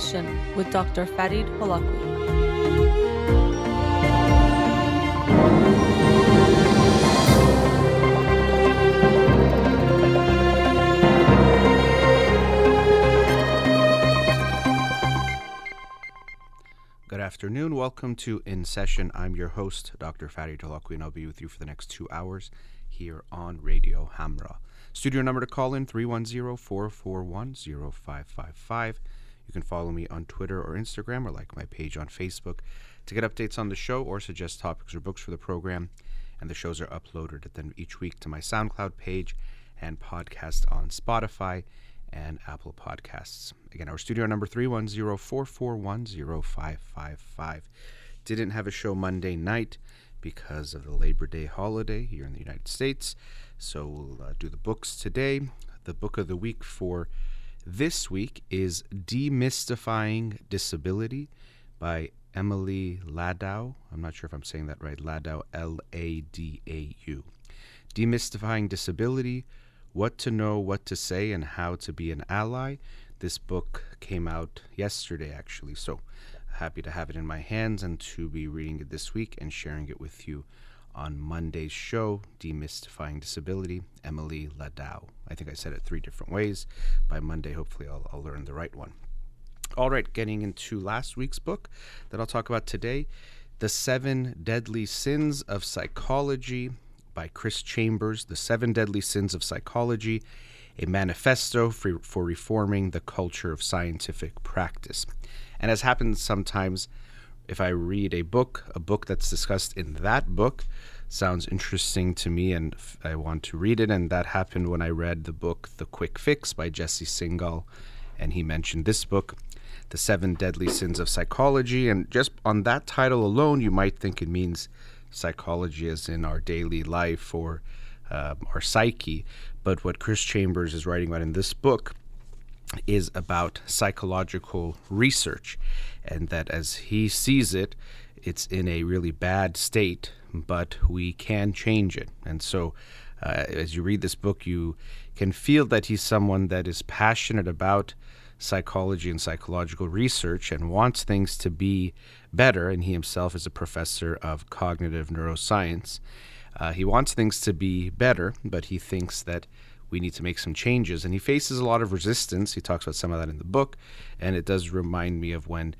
Session with Dr. Farid Holakouee. Good afternoon. Welcome to In Session. I'm your host, Dr. Farid Holakouee, and I'll be with you for the next two hours here on Radio Hamrah. Studio number to call in 310-441-0555. You can follow me on Twitter or Instagram or like my page on Facebook to get updates on the show or suggest topics or books for the program. And the shows are uploaded at the each week to my SoundCloud page and podcast on Spotify and Apple Podcasts. Again, our studio number 310-441-0555. Didn't have a show Monday night because of the Labor Day holiday here in the United States. So we'll uh, do the books today. The book of the week for this week is Demystifying Disability by Emily Ladau. I'm not sure if I'm saying that right. Ladau, L A D A U. Demystifying Disability What to Know, What to Say, and How to Be an Ally. This book came out yesterday, actually. So happy to have it in my hands and to be reading it this week and sharing it with you on Monday's show, Demystifying Disability, Emily Ladau. I think I said it three different ways. By Monday, hopefully, I'll, I'll learn the right one. All right, getting into last week's book that I'll talk about today The Seven Deadly Sins of Psychology by Chris Chambers. The Seven Deadly Sins of Psychology, a manifesto for, for reforming the culture of scientific practice. And as happens sometimes, if I read a book, a book that's discussed in that book sounds interesting to me and f- I want to read it. And that happened when I read the book The Quick Fix by Jesse Singal. And he mentioned this book, The Seven Deadly Sins of Psychology. And just on that title alone, you might think it means psychology as in our daily life or uh, our psyche. But what Chris Chambers is writing about in this book is about psychological research, and that as he sees it, it's in a really bad state, but we can change it. And so, uh, as you read this book, you can feel that he's someone that is passionate about psychology and psychological research and wants things to be better. And he himself is a professor of cognitive neuroscience. Uh, he wants things to be better, but he thinks that we need to make some changes. And he faces a lot of resistance. He talks about some of that in the book. And it does remind me of when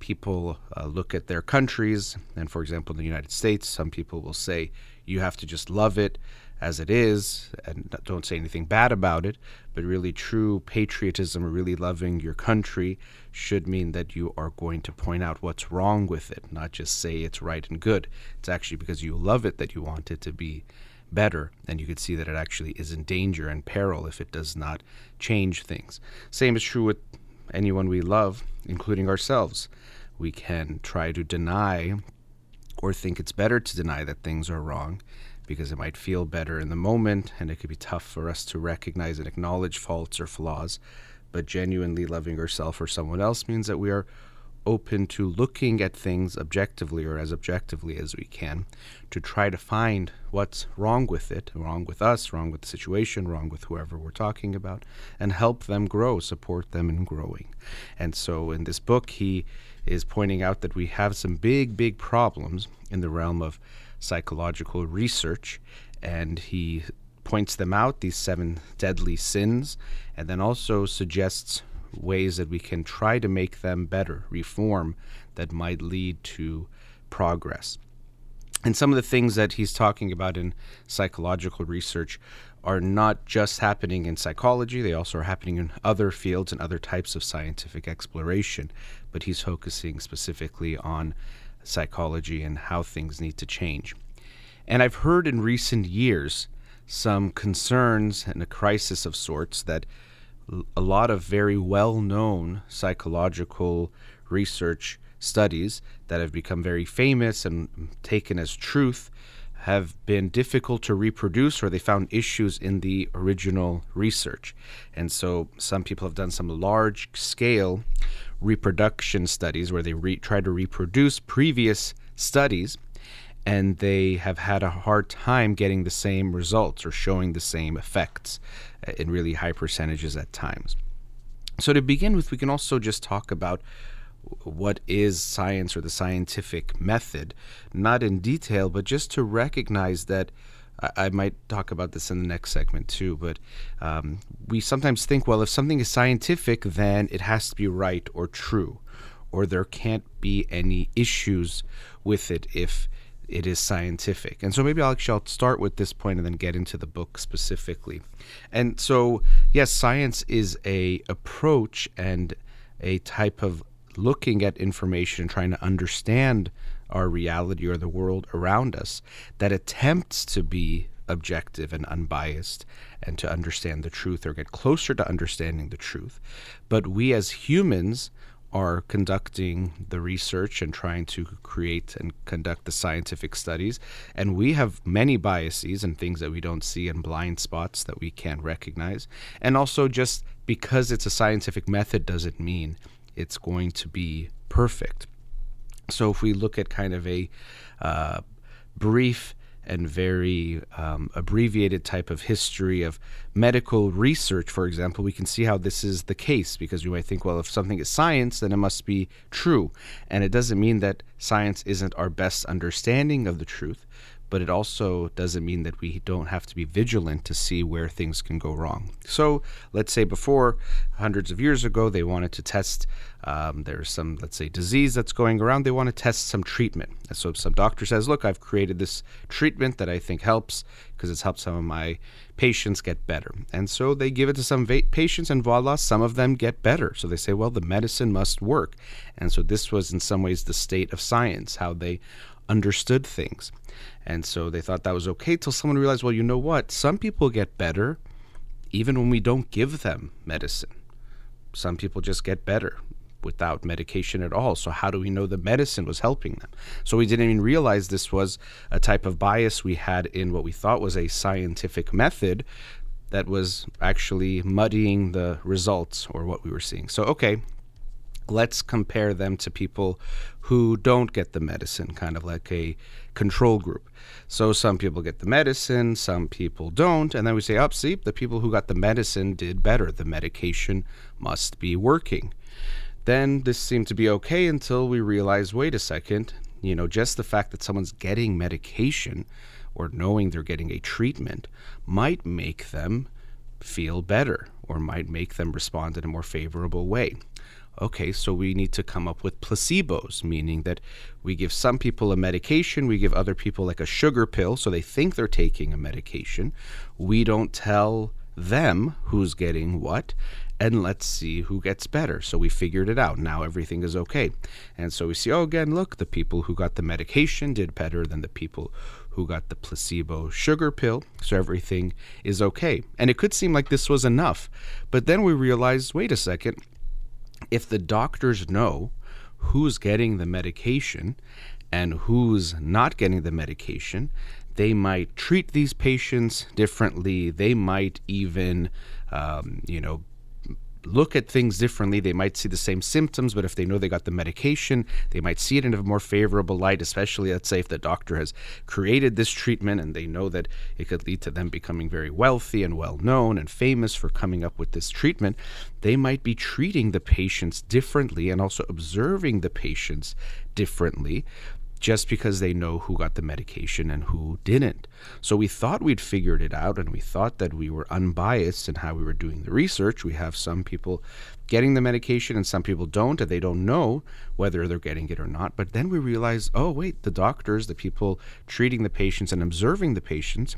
people uh, look at their countries. And for example, in the United States, some people will say, you have to just love it as it is and don't say anything bad about it. But really, true patriotism or really loving your country should mean that you are going to point out what's wrong with it, not just say it's right and good. It's actually because you love it that you want it to be better, and you could see that it actually is in danger and peril if it does not change things. Same is true with anyone we love, including ourselves. We can try to deny or think it's better to deny that things are wrong because it might feel better in the moment and it could be tough for us to recognize and acknowledge faults or flaws. But genuinely loving ourselves or someone else means that we are open to looking at things objectively or as objectively as we can to try to find what's wrong with it, wrong with us, wrong with the situation, wrong with whoever we're talking about, and help them grow, support them in growing. And so in this book, he is pointing out that we have some big, big problems in the realm of psychological research, and he points them out, these seven deadly sins, and then also suggests ways that we can try to make them better, reform that might lead to progress. And some of the things that he's talking about in psychological research are not just happening in psychology, they also are happening in other fields and other types of scientific exploration. But he's focusing specifically on psychology and how things need to change. And I've heard in recent years some concerns and a crisis of sorts that a lot of very well known psychological research studies that have become very famous and taken as truth have been difficult to reproduce or they found issues in the original research. And so some people have done some large scale reproduction studies where they re- try to reproduce previous studies and they have had a hard time getting the same results or showing the same effects in really high percentages at times. So, to begin with, we can also just talk about what is science or the scientific method, not in detail, but just to recognize that. I, might talk about this in the next segment too, but um, we sometimes think, well, if something is scientific, then it has to be right or true, or there can't be any issues with it if it is scientific. And so maybe I'll, actually, I'll start with this point and then get into the book specifically. And so, yes, science is a approach and a type of looking at information and trying to understand our reality or the world around us that attempts to be objective and unbiased and to understand the truth or get closer to understanding the truth. But we as humans are conducting the research and trying to create and conduct the scientific studies. And we have many biases and things that we don't see and blind spots that we can't recognize. And also, just because it's a scientific method doesn't mean it's going to be perfect. So, if we look at kind of a uh, brief and very um, abbreviated type of history of medical research, for example, we can see how this is the case because you might think, well, if something is science, then it must be true. And it doesn't mean that science isn't our best understanding of the truth, but it also doesn't mean that we don't have to be vigilant to see where things can go wrong. So, let's say before, hundreds of years ago, they wanted to test um, there's some, let's say, disease that's going around. They want to test some treatment. And so some doctor says, Look, I've created this treatment that I think helps because it's helped some of my patients get better. And so they give it to some va- patients, and voila, some of them get better. So they say, Well, the medicine must work. And so this was, in some ways, the state of science, how they understood things. And so they thought that was okay till someone realized, well, you know what? Some people get better even when we don't give them medicine. Some people just get better without medication at all. So, how do we know the medicine was helping them? So, we didn't even realize this was a type of bias we had in what we thought was a scientific method that was actually muddying the results or what we were seeing. So, okay, let's compare them to people who don't get the medicine, kind of like a control group. So some people get the medicine, some people don't, and then we say, up, oh, see, the people who got the medicine did better. The medication must be working. Then this seemed to be okay until we realized wait a second, you know, just the fact that someone's getting medication or knowing they're getting a treatment might make them feel better or might make them respond in a more favorable way. Okay, so we need to come up with placebos, meaning that we give some people a medication, we give other people like a sugar pill, so they think they're taking a medication. We don't tell them who's getting what, and let's see who gets better. So we figured it out. Now everything is okay. And so we see, oh, again, look, the people who got the medication did better than the people who got the placebo sugar pill. So everything is okay. And it could seem like this was enough. But then we realized wait a second, if the doctors know who's getting the medication and who's not getting the medication, they might treat these patients differently. They might even, um, you know, look at things differently. They might see the same symptoms, but if they know they got the medication, they might see it in a more favorable light, especially, let's say, if the doctor has created this treatment and they know that it could lead to them becoming very wealthy and well known and famous for coming up with this treatment. They might be treating the patients differently and also observing the patients differently just because they know who got the medication and who didn't. So we thought we'd figured it out and we thought that we were unbiased in how we were doing the research. We have some people getting the medication and some people don't, and they don't know whether they're getting it or not. But then we realized oh, wait, the doctors, the people treating the patients and observing the patients,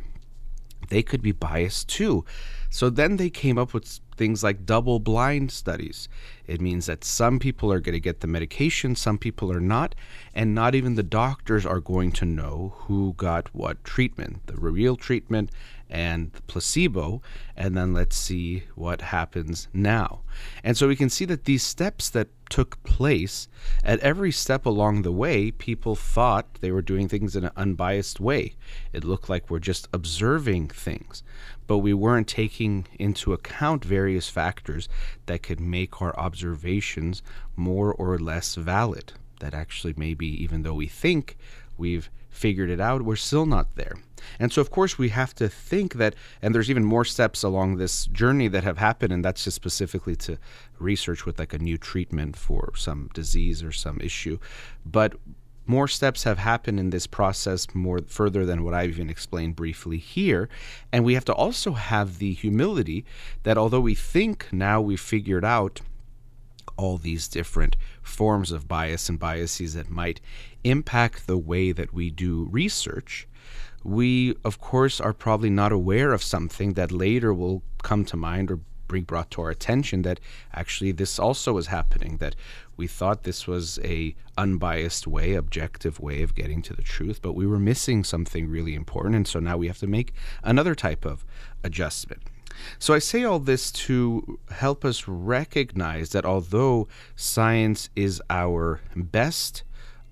they could be biased too. So then they came up with things like double blind studies. It means that some people are going to get the medication, some people are not, and not even the doctors are going to know who got what treatment the real treatment and the placebo. And then let's see what happens now. And so we can see that these steps that took place, at every step along the way, people thought they were doing things in an unbiased way. It looked like we're just observing things but we weren't taking into account various factors that could make our observations more or less valid. That actually, maybe even though we think we've figured it out, we're still not there. And so, of course, we have to think that, and there's even more steps along this journey that have happened, and that's just specifically to research with like a new treatment for some disease or some issue. But more steps have happened in this process more further than what I've even explained briefly here. And we have to also have the humility that although we think now we've figured out all these different forms of bias and biases that might impact the way that we do research, we, of course, are probably not aware of something that later will come to mind or bring brought to our attention that actually this also is happening that we thought this was a unbiased way objective way of getting to the truth but we were missing something really important and so now we have to make another type of adjustment. So I say all this to help us recognize that although science is our best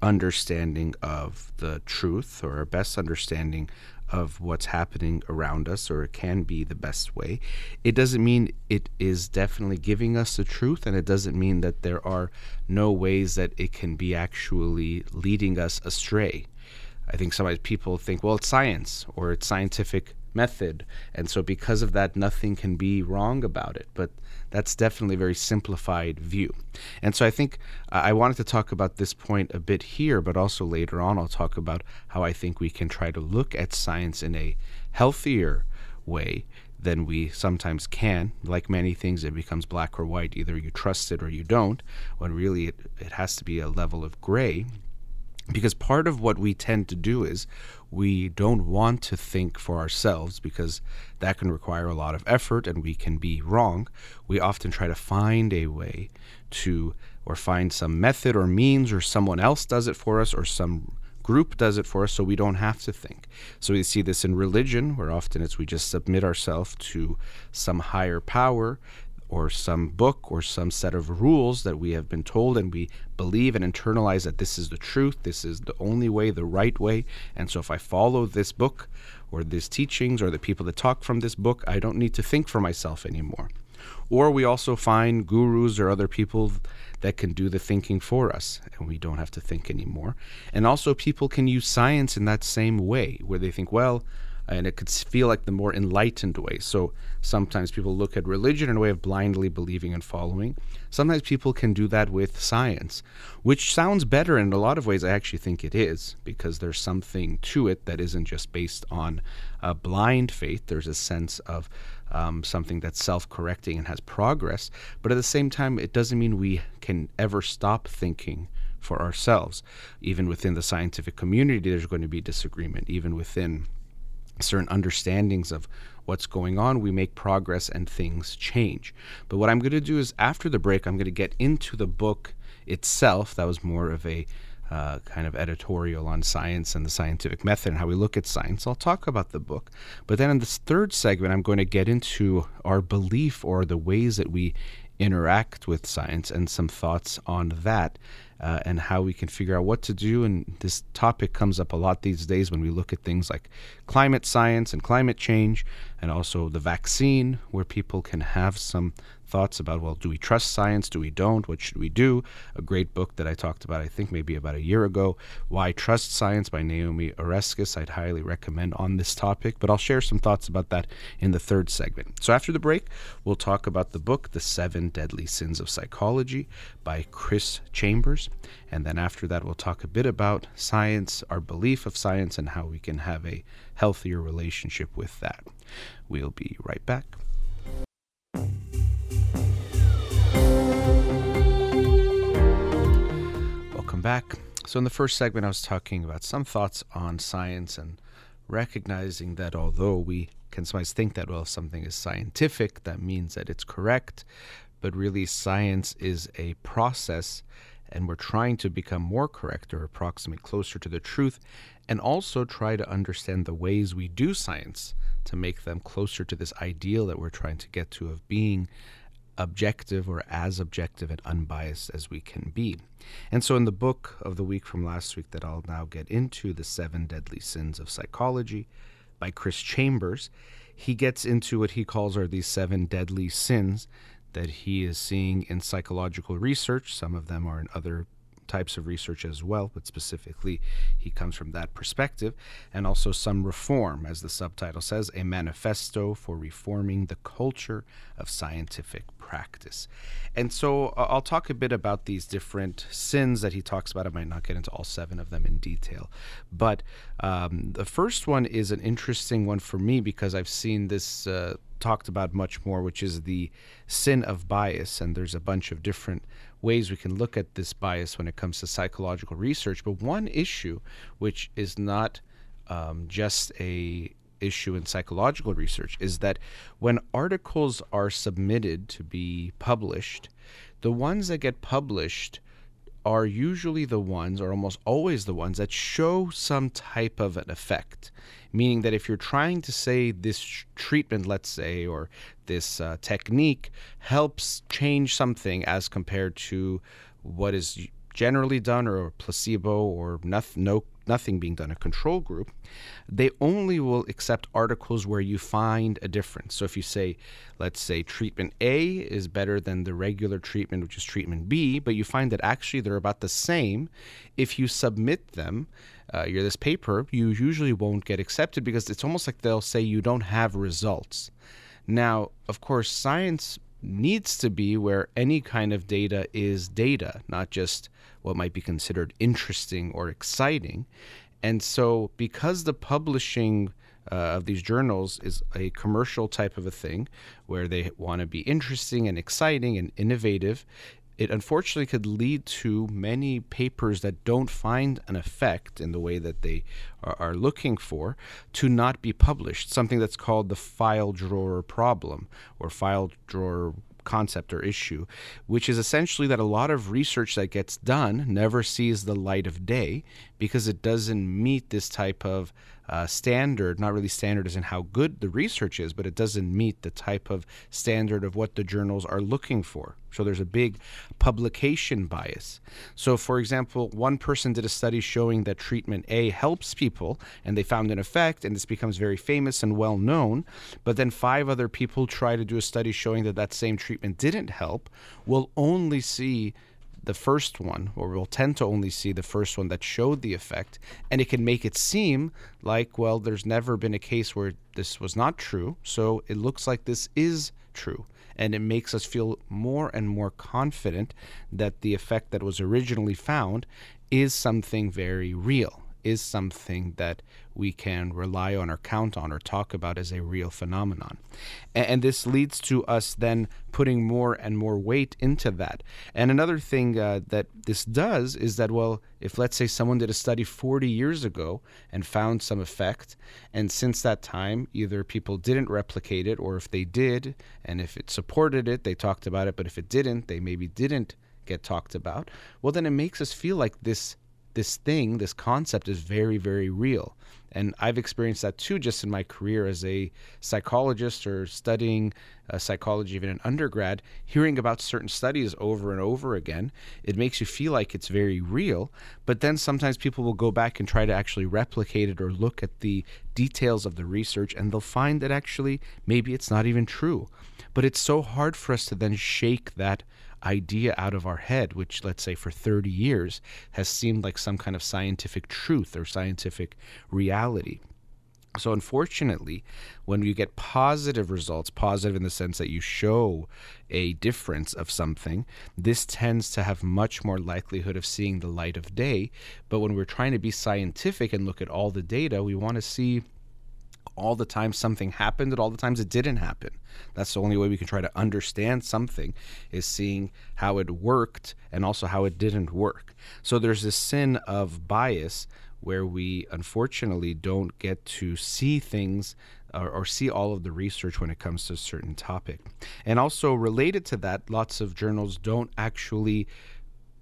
understanding of the truth or our best understanding of what's happening around us, or it can be the best way. It doesn't mean it is definitely giving us the truth, and it doesn't mean that there are no ways that it can be actually leading us astray. I think sometimes people think, well, it's science or it's scientific method. And so, because of that, nothing can be wrong about it. But that's definitely a very simplified view. And so, I think uh, I wanted to talk about this point a bit here, but also later on, I'll talk about how I think we can try to look at science in a healthier way than we sometimes can. Like many things, it becomes black or white. Either you trust it or you don't, when really it, it has to be a level of gray because part of what we tend to do is we don't want to think for ourselves because that can require a lot of effort and we can be wrong. We often try to find a way to, or find some method or means, or someone else does it for us, or some group does it for us so we don't have to think. So we see this in religion, where often it's we just submit ourselves to some higher power or some book or some set of rules that we have been told and we believe and internalize that this is the truth, this is the only way, the right way. And so if I follow this book or these teachings or the people that talk from this book, I don't need to think for myself anymore. Or we also find gurus or other people that can do the thinking for us, and we don't have to think anymore. And also, people can use science in that same way, where they think, well, and it could feel like the more enlightened way. So sometimes people look at religion in a way of blindly believing and following. Sometimes people can do that with science, which sounds better in a lot of ways. I actually think it is because there's something to it that isn't just based on a blind faith. There's a sense of um, something that's self correcting and has progress. But at the same time, it doesn't mean we can ever stop thinking for ourselves. Even within the scientific community, there's going to be disagreement. Even within certain understandings of what's going on, we make progress and things change. But what I'm going to do is after the break, I'm going to get into the book itself. That was more of a uh, kind of editorial on science and the scientific method and how we look at science. I'll talk about the book. But then in this third segment, I'm going to get into our belief or the ways that we interact with science and some thoughts on that uh, and how we can figure out what to do. And this topic comes up a lot these days when we look at things like climate science and climate change, and also the vaccine, where people can have some thoughts about well, do we trust science? Do we don't? What should we do? A great book that I talked about, I think maybe about a year ago, Why Trust Science by Naomi Oreskes. I'd highly recommend on this topic, but I'll share some thoughts about that in the third segment. So after the break, we'll talk about the book, The Seven Deadly Sins of Psychology by Chris Chambers. And then after that, we'll talk a bit about science, our belief of science, and how we can have a healthier relationship with that. We'll be right back. Back. So, in the first segment, I was talking about some thoughts on science and recognizing that although we can sometimes think that, well, if something is scientific, that means that it's correct, but really, science is a process, and we're trying to become more correct or approximate closer to the truth, and also try to understand the ways we do science to make them closer to this ideal that we're trying to get to of being objective or as objective and unbiased as we can be. And so, in the book of the week from last week that I'll now get into, The Seven Deadly Sins of Psychology by Chris Chambers, he gets into what he calls are these seven deadly sins that he is seeing in psychological research. Some of them are in other types of research as well, but specifically, he comes from that perspective. And also some reform, as the subtitle says, a manifesto for reforming the culture of scientific practice. And so uh, I'll talk a bit about these different sins that he talks about. I might not get into all seven of them in detail. But um, the first one is an interesting one for me because I've seen this. Uh, talked about much more, which is the sin of bias. And there's a bunch of different ways we can look at this bias when it comes to psychological research. But one issue, which is not um, just a issue in psychological research, is that when articles are submitted to be published, the ones that get published are usually the ones, or almost always the ones, that show some type of an effect. Meaning that if you're trying to say this treatment, let's say, or this uh, technique helps change something as compared to what is generally done, or placebo, or nothing, no nothing being done, a control group, they only will accept articles where you find a difference. So if you say, let's say treatment A is better than the regular treatment, which is treatment B, but you find that actually they're about the same, if you submit them, uh, you're this paper, you usually won't get accepted because it's almost like they'll say you don't have results. Now, of course, science needs to be where any kind of data is data, not just what might be considered interesting or exciting. And so, because the publishing uh, of these journals is a commercial type of a thing where they want to be interesting and exciting and innovative, it unfortunately could lead to many papers that don't find an effect in the way that they are, are, looking for to not be published. Something that's called the file drawer problem or file drawer concept or issue, which is essentially that a lot of research that gets done never sees the light of day because it doesn't meet this type of uh, standard, not really standard as in how good the research is, but it doesn't meet the type of standard of what the journals are looking for. So there's a big publication bias. So, for example, one person did a study showing that treatment A helps people, and they found an effect, and this becomes very famous and well known. But then five other people try to do a study showing that that same treatment didn't help. We'll only see the first one, or we'll tend to only see the first one that showed the effect, and it can make it seem like, well, there's never been a case where this was not true, so it looks like this is true. And it makes us feel more and more confident that the effect that was originally found is something very real is something that we can rely on or count on or talk about as a real phenomenon. And, this leads to us then putting more and more weight into that. And another thing uh, that this does is that, well, if let's say someone did a study 40 years ago and found some effect, and since that time, either people didn't replicate it, or if they did, and if it supported it, they talked about it, but if it didn't, they maybe didn't get talked about, well, then it makes us feel like this this thing, this concept is very, very real. And I've experienced that too, just in my career as a psychologist or studying uh, psychology even in undergrad, hearing about certain studies over and over again. It makes you feel like it's very real. But then sometimes people will go back and try to actually replicate it or look at the details of the research, and they'll find that actually maybe it's not even true. But it's so hard for us to then shake that idea out of our head, which, let's say, for 30 years has seemed like some kind of scientific truth or scientific reality. So, unfortunately, when you get positive results, positive in the sense that you show a difference of something, this tends to have much more likelihood of seeing the light of day. But when we're trying to be scientific and look at all the data, we want to see all the times something happened and all the times it didn't happen. That's the only way we can try to understand something is seeing how it worked and also how it didn't work. So there's this sin of bias where we unfortunately don't get to see things or, or, see all of the research when it comes to a certain topic. And also related to that, lots of journals don't actually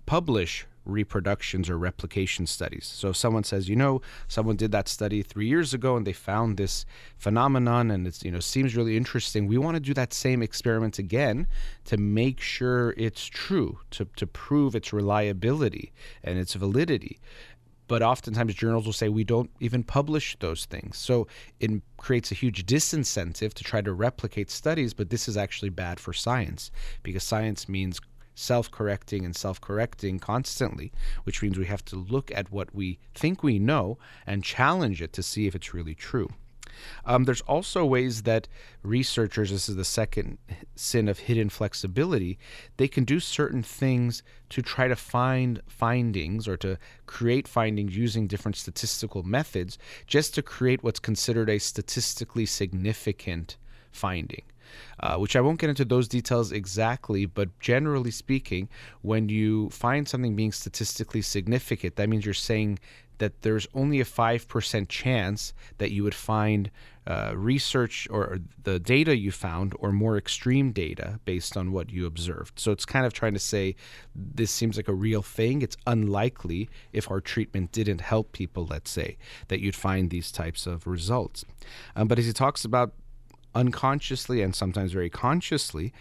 publish reproductions or replication studies. So if someone says, you know, someone did that study three years ago and they found this phenomenon and it's, you know, seems really interesting. We want to do that same experiment again to make sure it's true, to, to prove its reliability and its validity. But oftentimes journals will say we don't even publish those things. So it creates a huge disincentive to try to replicate studies, but this is actually bad for science because science means self correcting and self correcting constantly, which means we have to look at what we think we know and challenge it to see if it's really true. Um, there's also ways that researchers, this is the second sin of hidden flexibility, they can do certain things to try to find findings or to create findings using different statistical methods just to create what's considered a statistically significant finding. Uh, which I won't get into those details exactly, but generally speaking, when you find something being statistically significant, that means you're saying that there's only a 5% chance that you would find uh, research or the data you found or more extreme data based on what you observed. So it's kind of trying to say this seems like a real thing. It's unlikely if our treatment didn't help people, let's say, that you'd find these types of results. Um, but as he talks about unconsciously and sometimes very consciously,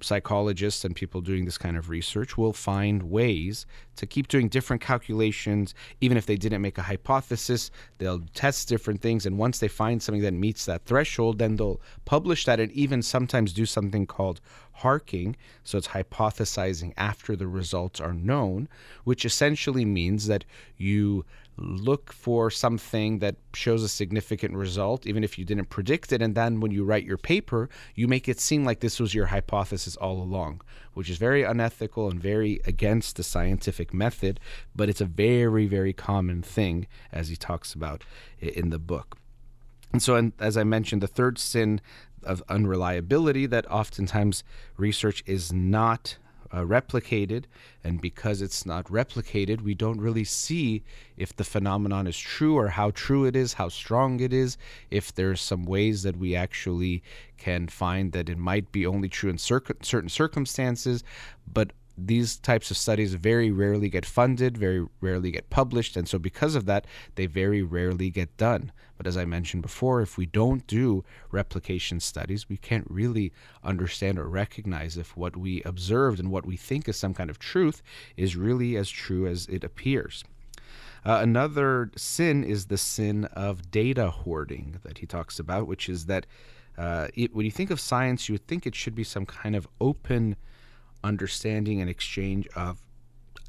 psychologists and people doing this kind of research will find ways to keep doing different calculations. Even if they didn't make a hypothesis they'll test different things. And once they find something that meets that threshold then they'll publish that and even sometimes do something called harking. So it's hypothesizing after the results are known which essentially means that you look for something that shows a significant result, even if you didn't predict it. And then when you write your paper, you make it seem like this was your hypothesis all along, which is very unethical and very against the scientific method. But it's a very, very common thing, as he talks about in the book. And so, and as I mentioned, the third sin of unreliability that oftentimes research is not uh, replicated. And because it's not replicated, we don't really see if the phenomenon is true or how true it is, how strong it is, if there's some ways that we actually can find that it might be only true in certain circumstances. But these types of studies very rarely get funded, very rarely get published, and so because of that, they very rarely get done. But as I mentioned before, if we don't do replication studies, we can't really understand or recognize if what we observed and what we think is some kind of truth is really as true as it appears. Uh, another sin is the sin of data hoarding that he talks about, which is that uh, it, when you think of science, you would think it should be some kind of open understanding and exchange of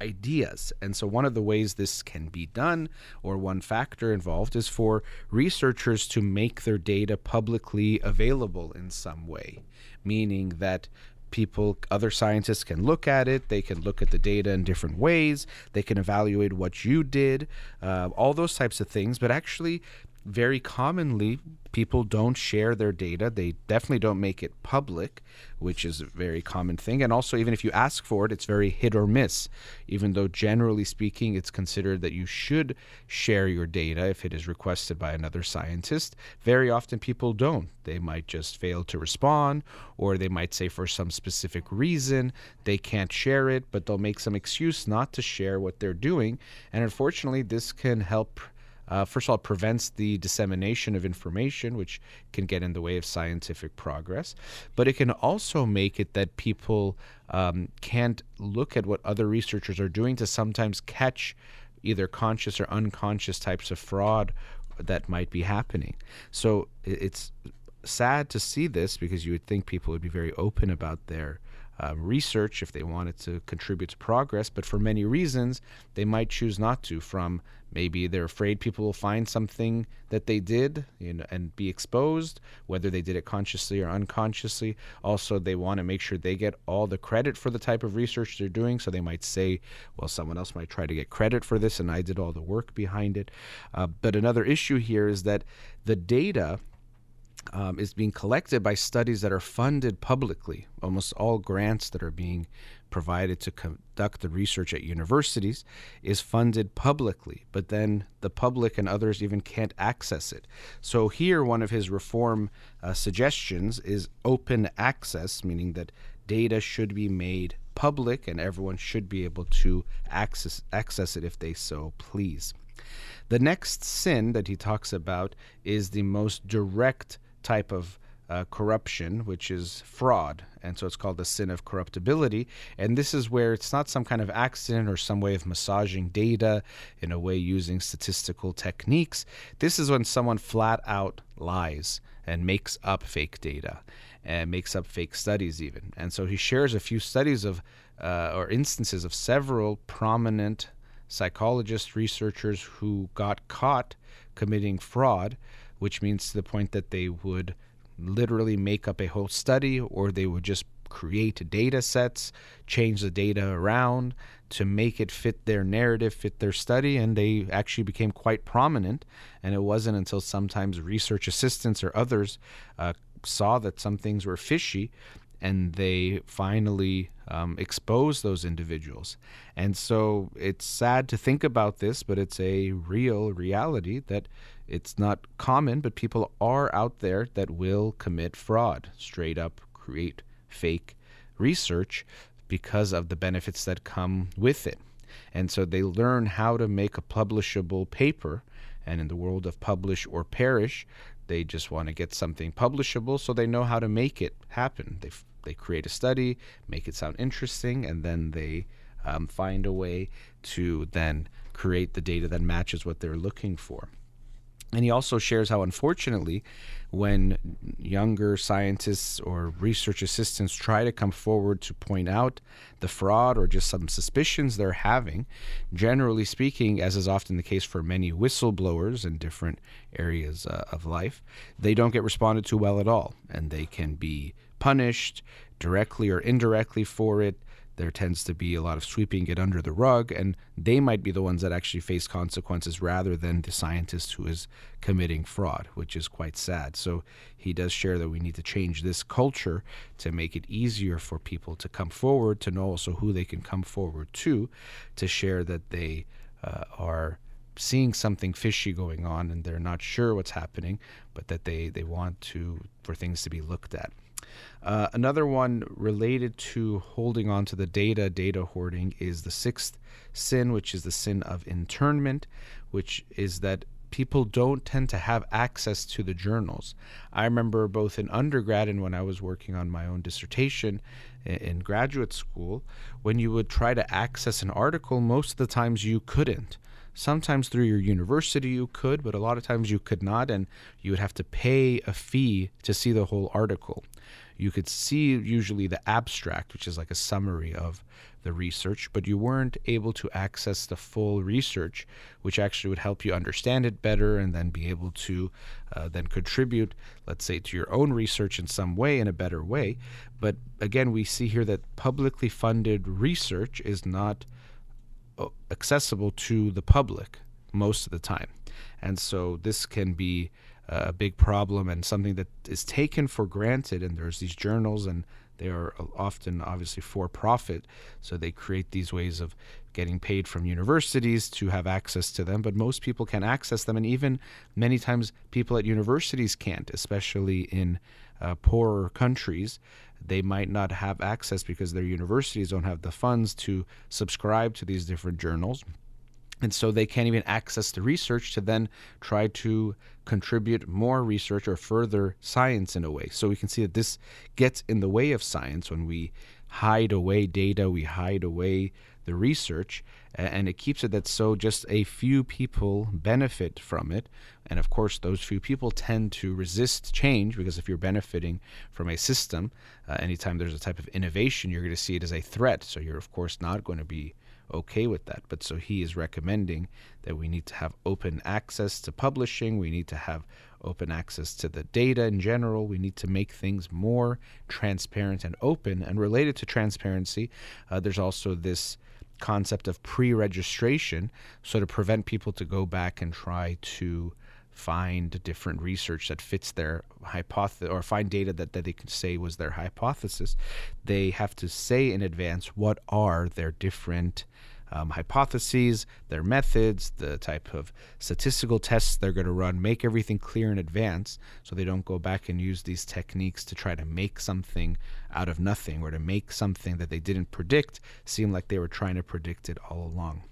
ideas. And so, one of the ways this can be done, or one factor involved, is for researchers to make their data publicly available in some way, meaning that people, other scientists can look at it. They can look at the data in different ways. They can evaluate what you did, uh, all those types of things. But actually, very commonly people don't share their data. They definitely don't make it public which is a very common thing. And also even if you ask for it it's very hit or miss. Even though generally speaking it's considered that you should share your data if it is requested by another scientist. Very often people don't. They might just fail to respond or they might say for some specific reason they can't share it but they'll make some excuse not to share what they're doing. And unfortunately this can help uh, first of all, it prevents the dissemination of information, which can get in the way of scientific progress. But it can also make it that people um, can't look at what other researchers are doing to sometimes catch either conscious or unconscious types of fraud that might be happening. So it's sad to see this because you would think people would be very open about their uh, research if they wanted to contribute to progress, but for many reasons, they might choose not to. From maybe they're afraid people will find something that they did you know, and be exposed, whether they did it consciously or unconsciously. Also, they want to make sure they get all the credit for the type of research they're doing, so they might say, well, someone else might try to get credit for this, and I did all the work behind it. Uh, but another issue here is that the data um, is being collected by studies that are funded publicly. Almost all grants that are being provided to conduct the research at universities is funded publicly, but then the public and others even can't access it. So, here, one of his reform uh, suggestions is open access, meaning that data should be made public and everyone should be able to access, access it if they so please. The next sin that he talks about is the most direct type of uh, corruption, which is fraud. And so it's called the sin of corruptibility. And this is where it's not some kind of accident or some way of massaging data in a way using statistical techniques. This is when someone flat out lies and makes up fake data and makes up fake studies, even. And so he shares a few studies of uh, or instances of several prominent psychologists, researchers who got caught committing fraud, which means to the point that they would literally make up a whole study or they would just create data sets, change the data around to make it fit their narrative, fit their study, and they actually became quite prominent. And it wasn't until sometimes research assistants or others uh, saw that some things were fishy and they finally um, expose those individuals. And so it's sad to think about this, but it's a real reality that it's not common, but people are out there that will commit fraud, straight up create fake research because of the benefits that come with it. And so they learn how to make a publishable paper. And in the world of publish or perish, they just want to get something publishable so they know how to make it happen. They, they create a study, make it sound interesting, and then they um, find a way to then create the data that matches what they're looking for. And he also shares how, unfortunately, when younger scientists or research assistants try to come forward to point out the fraud or just some suspicions they're having, generally speaking, as is often the case for many whistleblowers in different areas uh, of life, they don't get responded to well at all. And they can be punished directly or indirectly for it there tends to be a lot of sweeping it under the rug, and they might be the ones that actually face consequences rather than the scientist who is committing fraud, which is quite sad. So he does share that we need to change this culture to make it easier for people to come forward, to know also who they can come forward to, to share that they uh, are seeing something fishy going on and they're not sure what's happening, but that they, they want to for things to be looked at. Uh, another one related to holding on to the data, data hoarding, is the sixth sin, which is the sin of internment, which is that people don't tend to have access to the journals. I remember both in undergrad and when I was working on my own dissertation in graduate school, when you would try to access an article, most of the times you couldn't. Sometimes through your university you could, but a lot of times you could not, and you would have to pay a fee to see the whole article you could see usually the abstract, which is like a summary of the research, but you weren't able to access the full research, which actually would help you understand it better and then be able to uh, then contribute, let's say, to your own research in some way, in a better way. But again, we see here that publicly funded research is not uh, accessible to the public most of the time. And so this can be a big problem and something that is taken for granted. And there's these journals, and they are often obviously for profit. So they create these ways of getting paid from universities to have access to them. But most people can access them. And even many times, people at universities can't, especially in uh, poorer countries. They might not have access because their universities don't have the funds to subscribe to these different journals. And so they can't even access the research to then try to contribute more research or further science in a way. So we can see that this gets in the way of science when we hide away data, we hide away the research, and it keeps it that so just a few people benefit from it. And of course, those few people tend to resist change because if you're benefiting from a system, uh, anytime there's a type of innovation, you're going to see it as a threat. So you're, of course, not going to be okay with that. But so he is recommending that we need to have open access to publishing, we need to have open access to the data in general, we need to make things more transparent and open. And related to transparency, uh, there's also this concept of pre-registration so to prevent people to go back and try to find different research that fits their hypothesis or find data that, that they can say was their hypothesis they have to say in advance what are their different um, hypotheses, their methods, the type of statistical tests they're going to run, make everything clear in advance so they don't go back and use these techniques to try to make something out of nothing or to make something that they didn't predict seem like they were trying to predict it all along.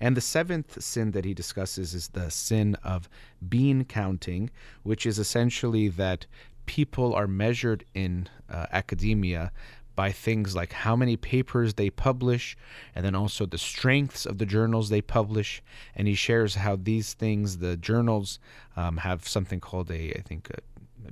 And the seventh sin that he discusses is the sin of bean counting, which is essentially that people are measured in uh, academia by things like how many papers they publish and then also the strengths of the journals they publish. And he shares how these things the journals um, have something called a i think a,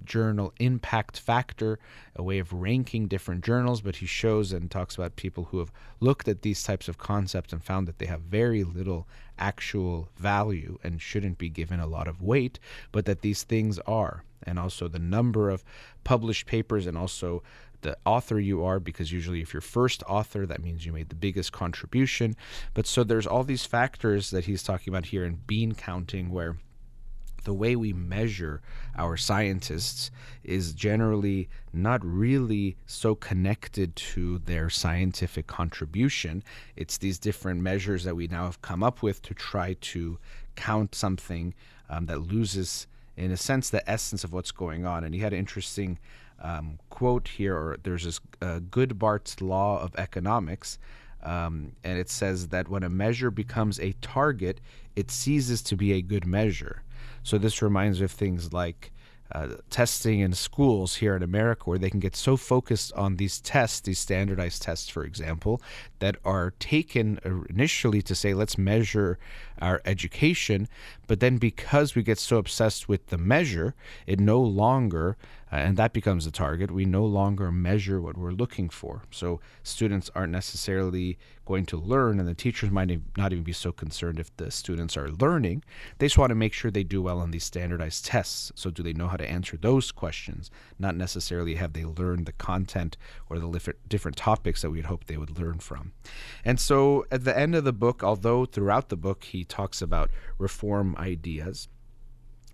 journal impact factor, a way of ranking different journals, but he shows and talks about people who have looked at these types of concepts and found that they have very little actual value and shouldn't be given a lot of weight, but that these things are. And also the number of published papers and also the author you are because usually if you're first author that means you made the biggest contribution but so there's all these factors that he's talking about here in bean counting where the way we measure our scientists is generally not really so connected to their scientific contribution. It's these different measures that we now have come up with to try to count something um, that loses, in a sense, the essence of what's going on. And he had an interesting um, quote here, or there's this uh, Goodhart's law of economics. Um, and it says that when a measure becomes a target, it ceases to be a good measure. So this reminds me of things like uh, testing in schools here in America, where they can get so focused on these tests, these standardized tests, for example, that are taken initially to say, let's measure our education. But then because we get so obsessed with the measure, it no longer uh, and that becomes the target. We no longer measure what we're looking for. So students aren't necessarily going to learn, and the teachers might not even be so concerned if the students are learning. They just want to make sure they do well on these standardized tests. So, do they know how to answer those questions? Not necessarily have they learned the content or the different topics that we'd hope they would learn from. And so, at the end of the book, although throughout the book he talks about reform ideas,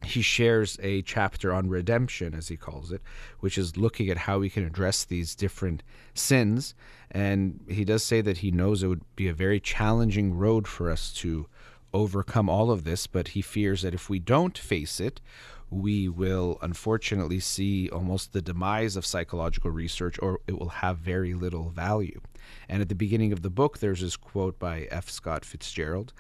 he shares a chapter on redemption, as he calls it, which is looking at how we can address these different sins. And he does say that he knows it would be a very challenging road for us to overcome all of this, but he fears that if we don't face it, we will unfortunately see almost the demise of psychological research, or it will have very little value. And at the beginning of the book, there's this quote by F. Scott Fitzgerald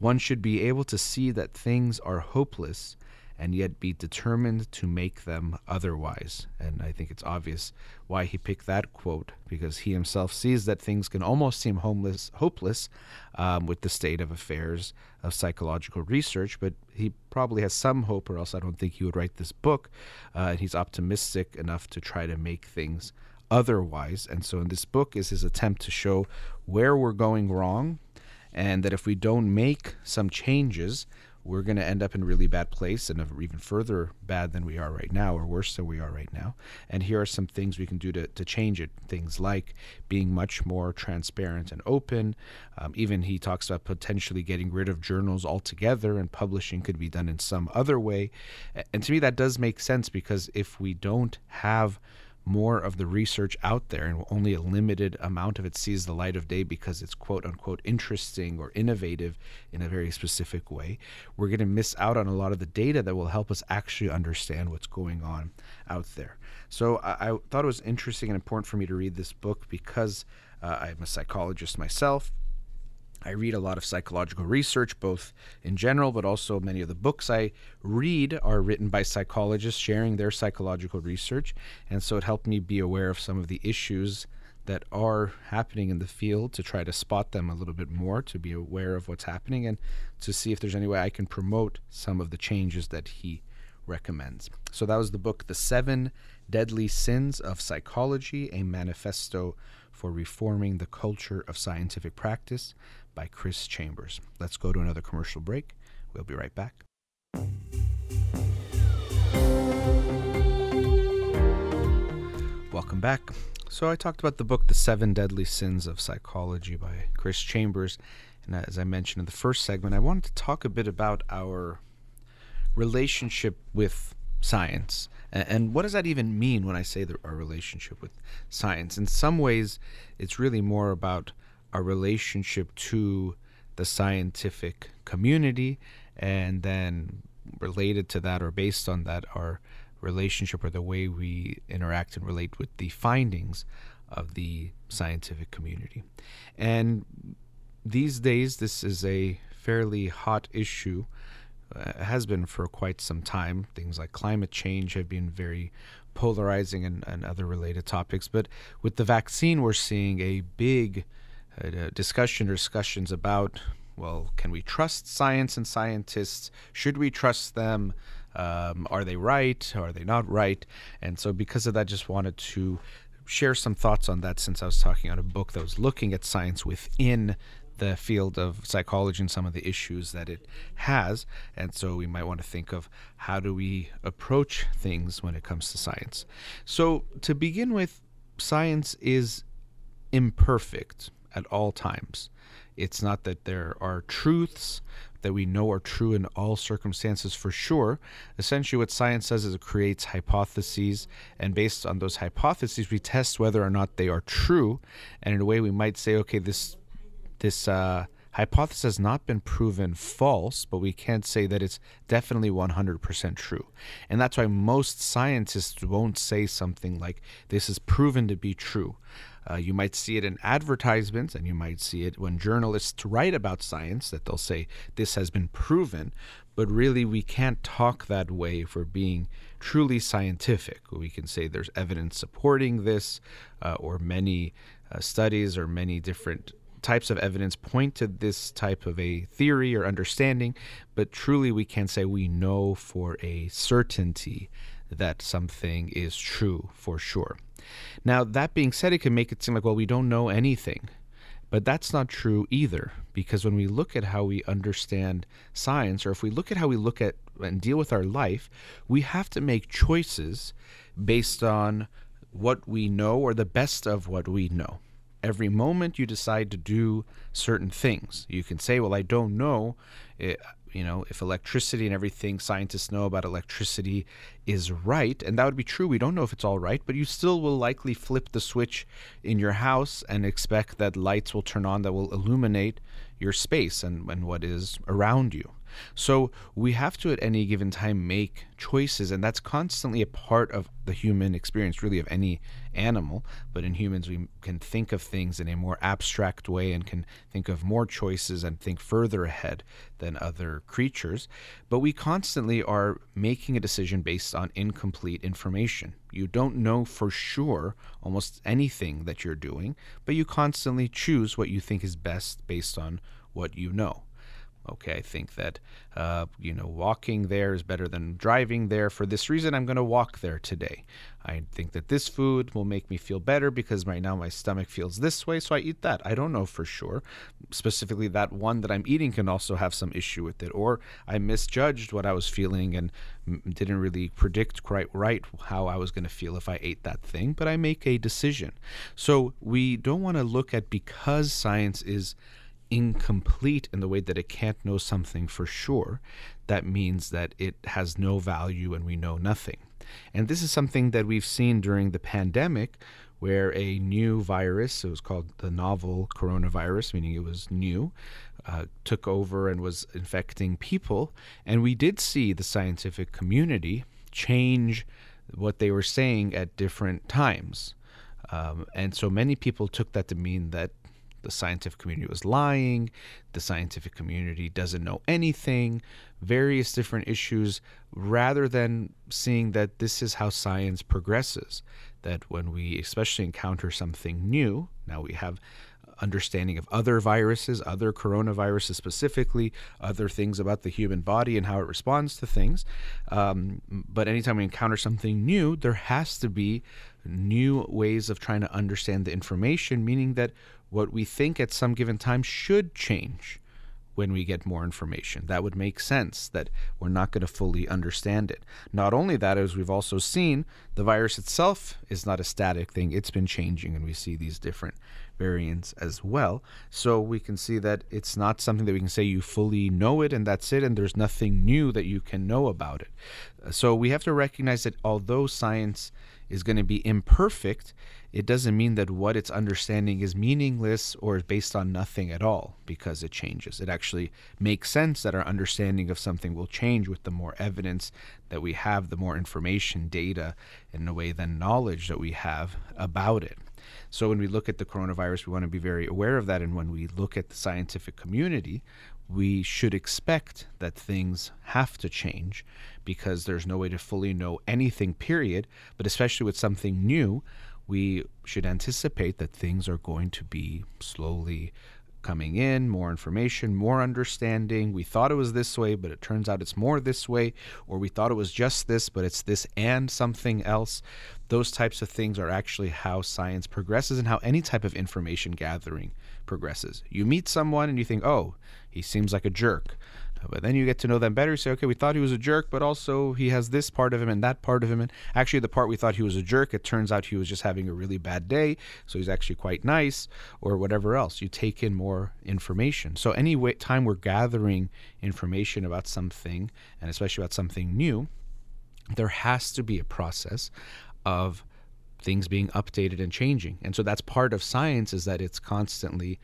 One should be able to see that things are hopeless and yet be determined to make them otherwise. And I think it's obvious why he picked that quote, because he himself sees that things can almost seem homeless, hopeless um, with the state of affairs of psychological research, but he probably has some hope, or else I don't think he would write this book. Uh, and he's optimistic enough to try to make things otherwise. And so in this book is his attempt to show where we're going wrong, and that if we don't make some changes, we're going to end up in a really bad place and even further bad than we are right now or worse than we are right now. And here are some things we can do to, to change it. Things like being much more transparent and open. Um, even he talks about potentially getting rid of journals altogether and publishing could be done in some other way. And to me that does make sense because if we don't have more of the research out there and only a limited amount of it sees the light of day because it's quote unquote interesting or innovative in a very specific way, we're going to miss out on a lot of the data that will help us actually understand what's going on out there. So I, I thought it was interesting and important for me to read this book because uh, I'm a psychologist myself. I read a lot of psychological research, both in general, but also many of the books I read are written by psychologists sharing their psychological research. And so it helped me be aware of some of the issues that are happening in the field to try to spot them a little bit more, to be aware of what's happening, and to see if there's any way I can promote some of the changes that he recommends. So that was the book, The Seven Deadly Sins of Psychology, a manifesto for reforming the culture of scientific practice by Chris Chambers. Let's go to another commercial break. We'll be right back. Welcome back. So, I talked about the book, The Seven Deadly Sins of Psychology by Chris Chambers. And as I mentioned in the first segment, I wanted to talk a bit about our relationship with science. And what does that even mean when I say our relationship with science? In some ways, it's really more about our relationship to the scientific community, and then related to that or based on that, our relationship or the way we interact and relate with the findings of the scientific community. And these days, this is a fairly hot issue. Uh, has been for quite some time. Things like climate change have been very polarizing and, and other related topics. But with the vaccine, we're seeing a big uh, discussion or discussions about well, can we trust science and scientists? Should we trust them? Um, are they right? Are they not right? And so, because of that, just wanted to share some thoughts on that since I was talking on a book that was looking at science within the field of psychology and some of the issues that it has. And so we might want to think of how do we approach things when it comes to science. So, to begin with, science is imperfect at all times. It's not that there are truths that we know are true in all circumstances for sure. Essentially, what science says is it creates hypotheses, and based on those hypotheses, we test whether or not they are true. And in a way, we might say, okay, this this uh, hypothesis has not been proven false, but we can't say that it's definitely 100% true. And that's why most scientists won't say something like, this is proven to be true. Uh, you might see it in advertisements, and you might see it when journalists write about science that they'll say, this has been proven. But really, we can't talk that way for being truly scientific. We can say there's evidence supporting this, uh, or many uh, studies, or many different types of evidence point to this type of a theory or understanding, but truly we can't say we know for a certainty that something is true for sure. Now, that being said, it can make it seem like, well, we don't know anything. But that's not true either, because when we look at how we understand science, or if we look at how we look at and deal with our life, we have to make choices based on what we know or the best of what we know every moment you decide to do certain things. You can say, well, I don't know. It, eh, you know, if electricity and everything scientists know about electricity is right, and that would be true. We don't know if it's all right, but you still will likely flip the switch in your house and expect that lights will turn on that will illuminate your space and, and what is around you. So we have to at any given time make choices, and that's constantly a part of the human experience, really, of any animal. But in humans, we can think of things in a more abstract way and can think of more choices and think further ahead than other creatures. But we constantly are making a decision based on incomplete information. You don't know for sure almost anything that you're doing, but you constantly choose what you think is best based on what you know. Okay, I think that uh, you know walking there is better than driving there. For this reason, I'm going to walk there today. I think that this food will make me feel better because right now my stomach feels this way, so I eat that. I don't know for sure. Specifically, that one that I'm eating can also have some issue with it, or I misjudged what I was feeling and didn't really predict quite right how I was going to feel if I ate that thing. But I make a decision. So we don't want to look at because science is incomplete in the way that it can't know something for sure, that means that it has no value and we know nothing. And this is something that we've seen during the pandemic, where a new virus, it was called the novel coronavirus, meaning it was new, uh, took over and was infecting people. And we did see the scientific community change what they were saying at different times. Um, and so many people took that to mean that the scientific community was lying, the scientific community doesn't know anything, various different issues, rather than seeing that this is how science progresses. That when we especially encounter something new, now we have understanding of other viruses, other coronaviruses specifically, other things about the human body and how it responds to things. Um, but anytime we encounter something new, there has to be new ways of trying to understand the information, meaning that what we think at some given time should change when we get more information. That would make sense that we're not going to fully understand it. Not only that, as we've also seen, the virus itself is not a static thing, it's been changing, and we see these different variants as well. So we can see that it's not something that we can say you fully know it and that's it, and there's nothing new that you can know about it. Uh, so we have to recognize that although science is going to be imperfect, it doesn't mean that what it's understanding is meaningless or is based on nothing at all because it changes. It actually makes sense that our understanding of something will change with the more evidence that we have, the more information, data, in a way, than knowledge that we have about it. So when we look at the coronavirus, we want to be very aware of that. And when we look at the scientific community, we should expect that things have to change because there's no way to fully know anything, period. But especially with something new, we should anticipate that things are going to be slowly coming in, more information, more understanding. We thought it was this way, but it turns out it's more this way, or we thought it was just this, but it's this and something else. Those types of things are actually how science progresses and how any type of information gathering progresses. You meet someone and you think, oh, he seems like a jerk. But then you get to know them better. You say, okay, we thought he was a jerk, but also he has this part of him and that part of him. And actually, the part we thought he was a jerk, it turns out he was just having a really bad day. So he's actually quite nice, or whatever else. You take in more information. So, any way, time we're gathering information about something, and especially about something new, there has to be a process of things being updated and changing. And so that's part of science is that it's constantly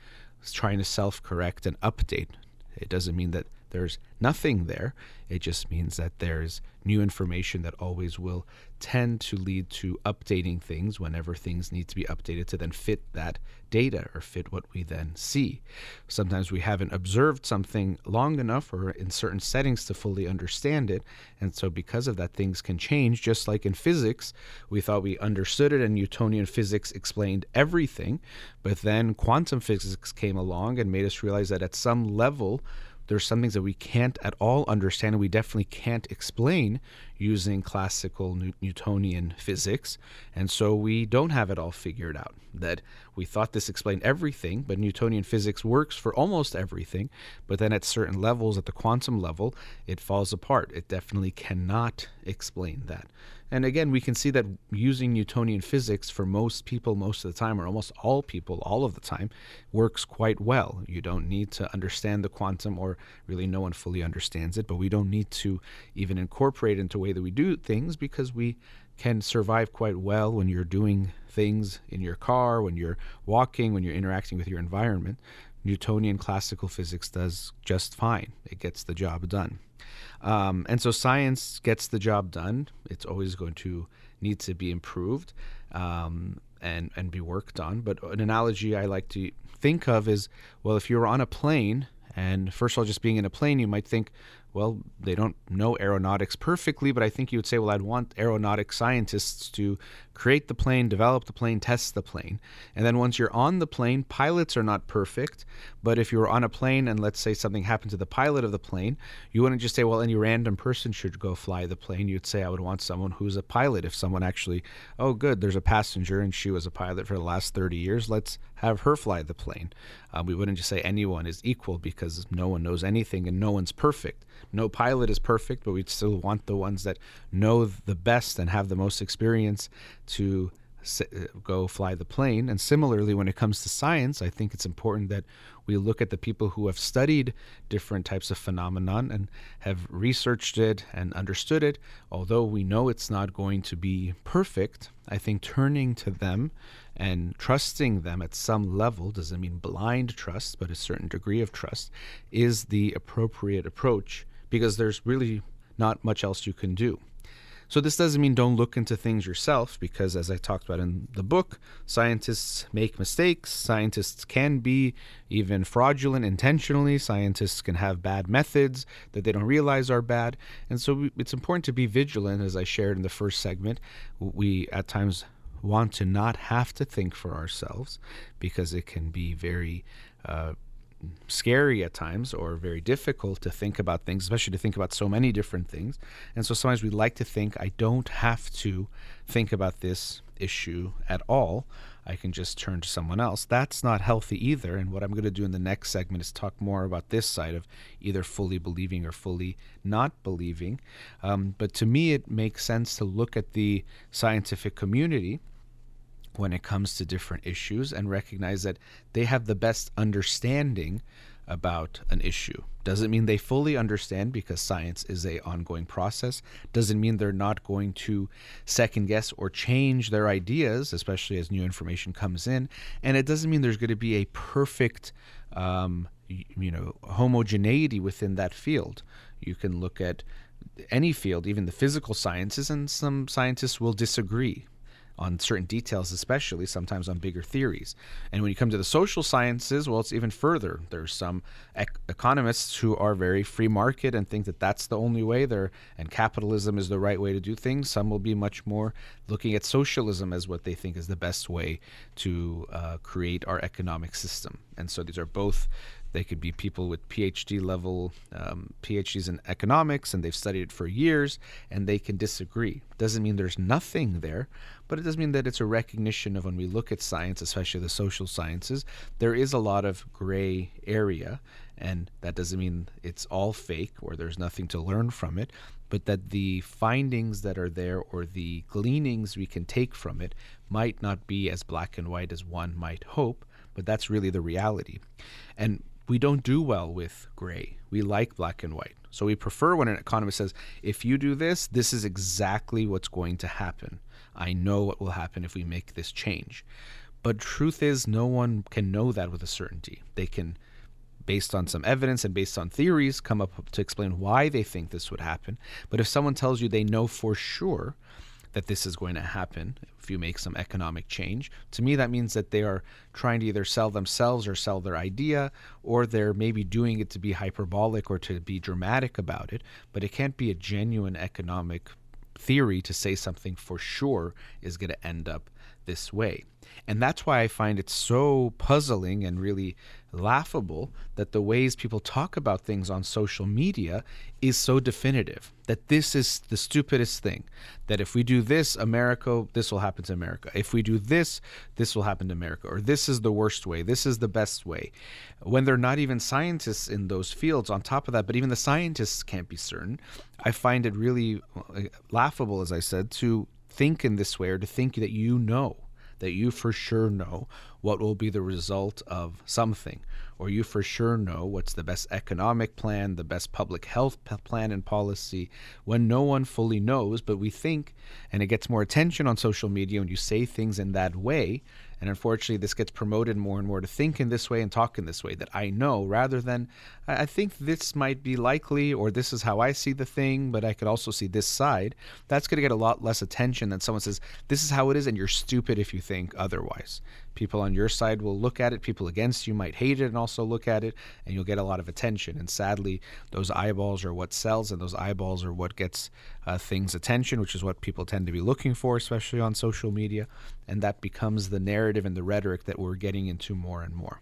trying to self correct and update. It doesn't mean that there's nothing there. It just means that there's new information that always will tend to lead to updating things whenever things need to be updated to then fit that data or fit what we then see. Sometimes we haven't observed something long enough or in certain settings to fully understand it. And so, because of that, things can change. Just like in physics, we thought we understood it and Newtonian physics explained everything. But then quantum physics came along and made us realize that at some level, there's some things that we can't at all understand and we definitely can't explain using classical Newtonian physics. And so we don't have it all figured out. That we thought this explained everything, but Newtonian physics works for almost everything. But then at certain levels, at the quantum level, it falls apart. It definitely cannot explain that. And again, we can see that using Newtonian physics for most people, most of the time, or almost all people, all of the time, works quite well. You don't need to understand the quantum, or really no one fully understands it, but we don't need to even incorporate into a way that we do things because we can survive quite well when you're doing things in your car, when you're walking, when you're interacting with your environment. Newtonian classical physics does just fine. It gets the job done. Um, and so science gets the job done. It's always going to need to be improved um, and, and be worked on. But an analogy I like to think of is well, if you're on a plane, and first of all, just being in a plane, you might think, well, they don't know aeronautics perfectly, but I think you would say, well, I'd want aeronautic scientists to create the plane, develop the plane, test the plane. And then once you're on the plane, pilots are not perfect. But if you're on a plane and let's say something happened to the pilot of the plane, you wouldn't just say, well, any random person should go fly the plane. You'd say, I would want someone who's a pilot. If someone actually, oh, good, there's a passenger and she was a pilot for the last 30 years, let's have her fly the plane. Uh, we wouldn't just say anyone is equal because no one knows anything and no one's perfect. No pilot is perfect, but we'd still want the ones that know the best and have the most experience to uh, go fly the plane. And similarly, when it comes to science, I think it's important that we look at the people who have studied different types of phenomenon and have researched it and understood it. Although we know it's not going to be perfect, I think turning to them and trusting them at some level doesn't mean blind trust, but a certain degree of trust is the appropriate approach because there's really not much else you can do. So, this doesn't mean don't look into things yourself, because as I talked about in the book, scientists make mistakes. Scientists can be even fraudulent intentionally. Scientists can have bad methods that they don't realize are bad. And so, it's important to be vigilant, as I shared in the first segment. We at times want to not have to think for ourselves because it can be very uh, scary at times or very difficult to think about things, especially to think about so many different things. And so sometimes we like to think, I don't have to think about this issue at all. I can just turn to someone else. That's not healthy either. And what I'm going to do in the next segment is talk more about this side of either fully believing or fully not believing. Um, but to me, it makes sense to look at the scientific community when it comes to different issues and recognize that they have the best understanding about an issue. Doesn't mean they fully understand because science is a ongoing process. Doesn't mean they're not going to second guess or change their ideas, especially as new information comes in. And it doesn't mean there's going to be a perfect, um, you know, homogeneity within that field. You can look at any field, even the physical sciences, and some scientists will disagree on certain details, especially sometimes on bigger theories. And when you come to the social sciences, well, it's even further. There's some ec- economists who are very free market and think that that's the only way there, and capitalism is the right way to do things. Some will be much more looking at socialism as what they think is the best way to uh, create our economic system. And so these are both they could be people with PhD level um, PhDs in economics and they've studied it for years and they can disagree. Doesn't mean there's nothing there, but it does mean that it's a recognition of when we look at science, especially the social sciences, there is a lot of gray area. And that doesn't mean it's all fake or there's nothing to learn from it, but that the findings that are there or the gleanings we can take from it might not be as black and white as one might hope, but that's really the reality. And we don't do well with gray. We like black and white. So we prefer when an economist says, if you do this, this is exactly what's going to happen. I know what will happen if we make this change. But truth is, no one can know that with a certainty. They can, based on some evidence and based on theories, come up to explain why they think this would happen. But if someone tells you they know for sure, that this is going to happen if you make some economic change. To me, that means that they are trying to either sell themselves or sell their idea, or they're maybe doing it to be hyperbolic or to be dramatic about it. But it can't be a genuine economic theory to say something for sure is going to end up this way. And that's why I find it so puzzling and really laughable that the ways people talk about things on social media is so definitive. That this is the stupidest thing. That if we do this, America, this will happen to America. If we do this, this will happen to America. Or this is the worst way. This is the best way. When they're not even scientists in those fields, on top of that, but even the scientists can't be certain, I find it really uh, laughable, as I said, to think in this way or to think that you know that you for sure know what will be the result of something, or you for sure know what's the best economic plan, the best public health plan and policy, when no one fully knows, but we think, and it gets more attention on social media when you say things in that way and unfortunately, this gets promoted more and more to think in this way and talk in this way that I know rather than I think this might be likely or this is how I see the thing, but I could also see this side. That's going to get a lot less attention than someone says, This is how it is, and you're stupid if you think otherwise. People on your side will look at it, people against you might hate it and also look at it, and you'll get a lot of attention. And sadly, those eyeballs are what sells, and those eyeballs are what gets uh, things attention, which is what people tend to be looking for, especially on social media. And that becomes the narrative and the rhetoric that we're getting into more and more.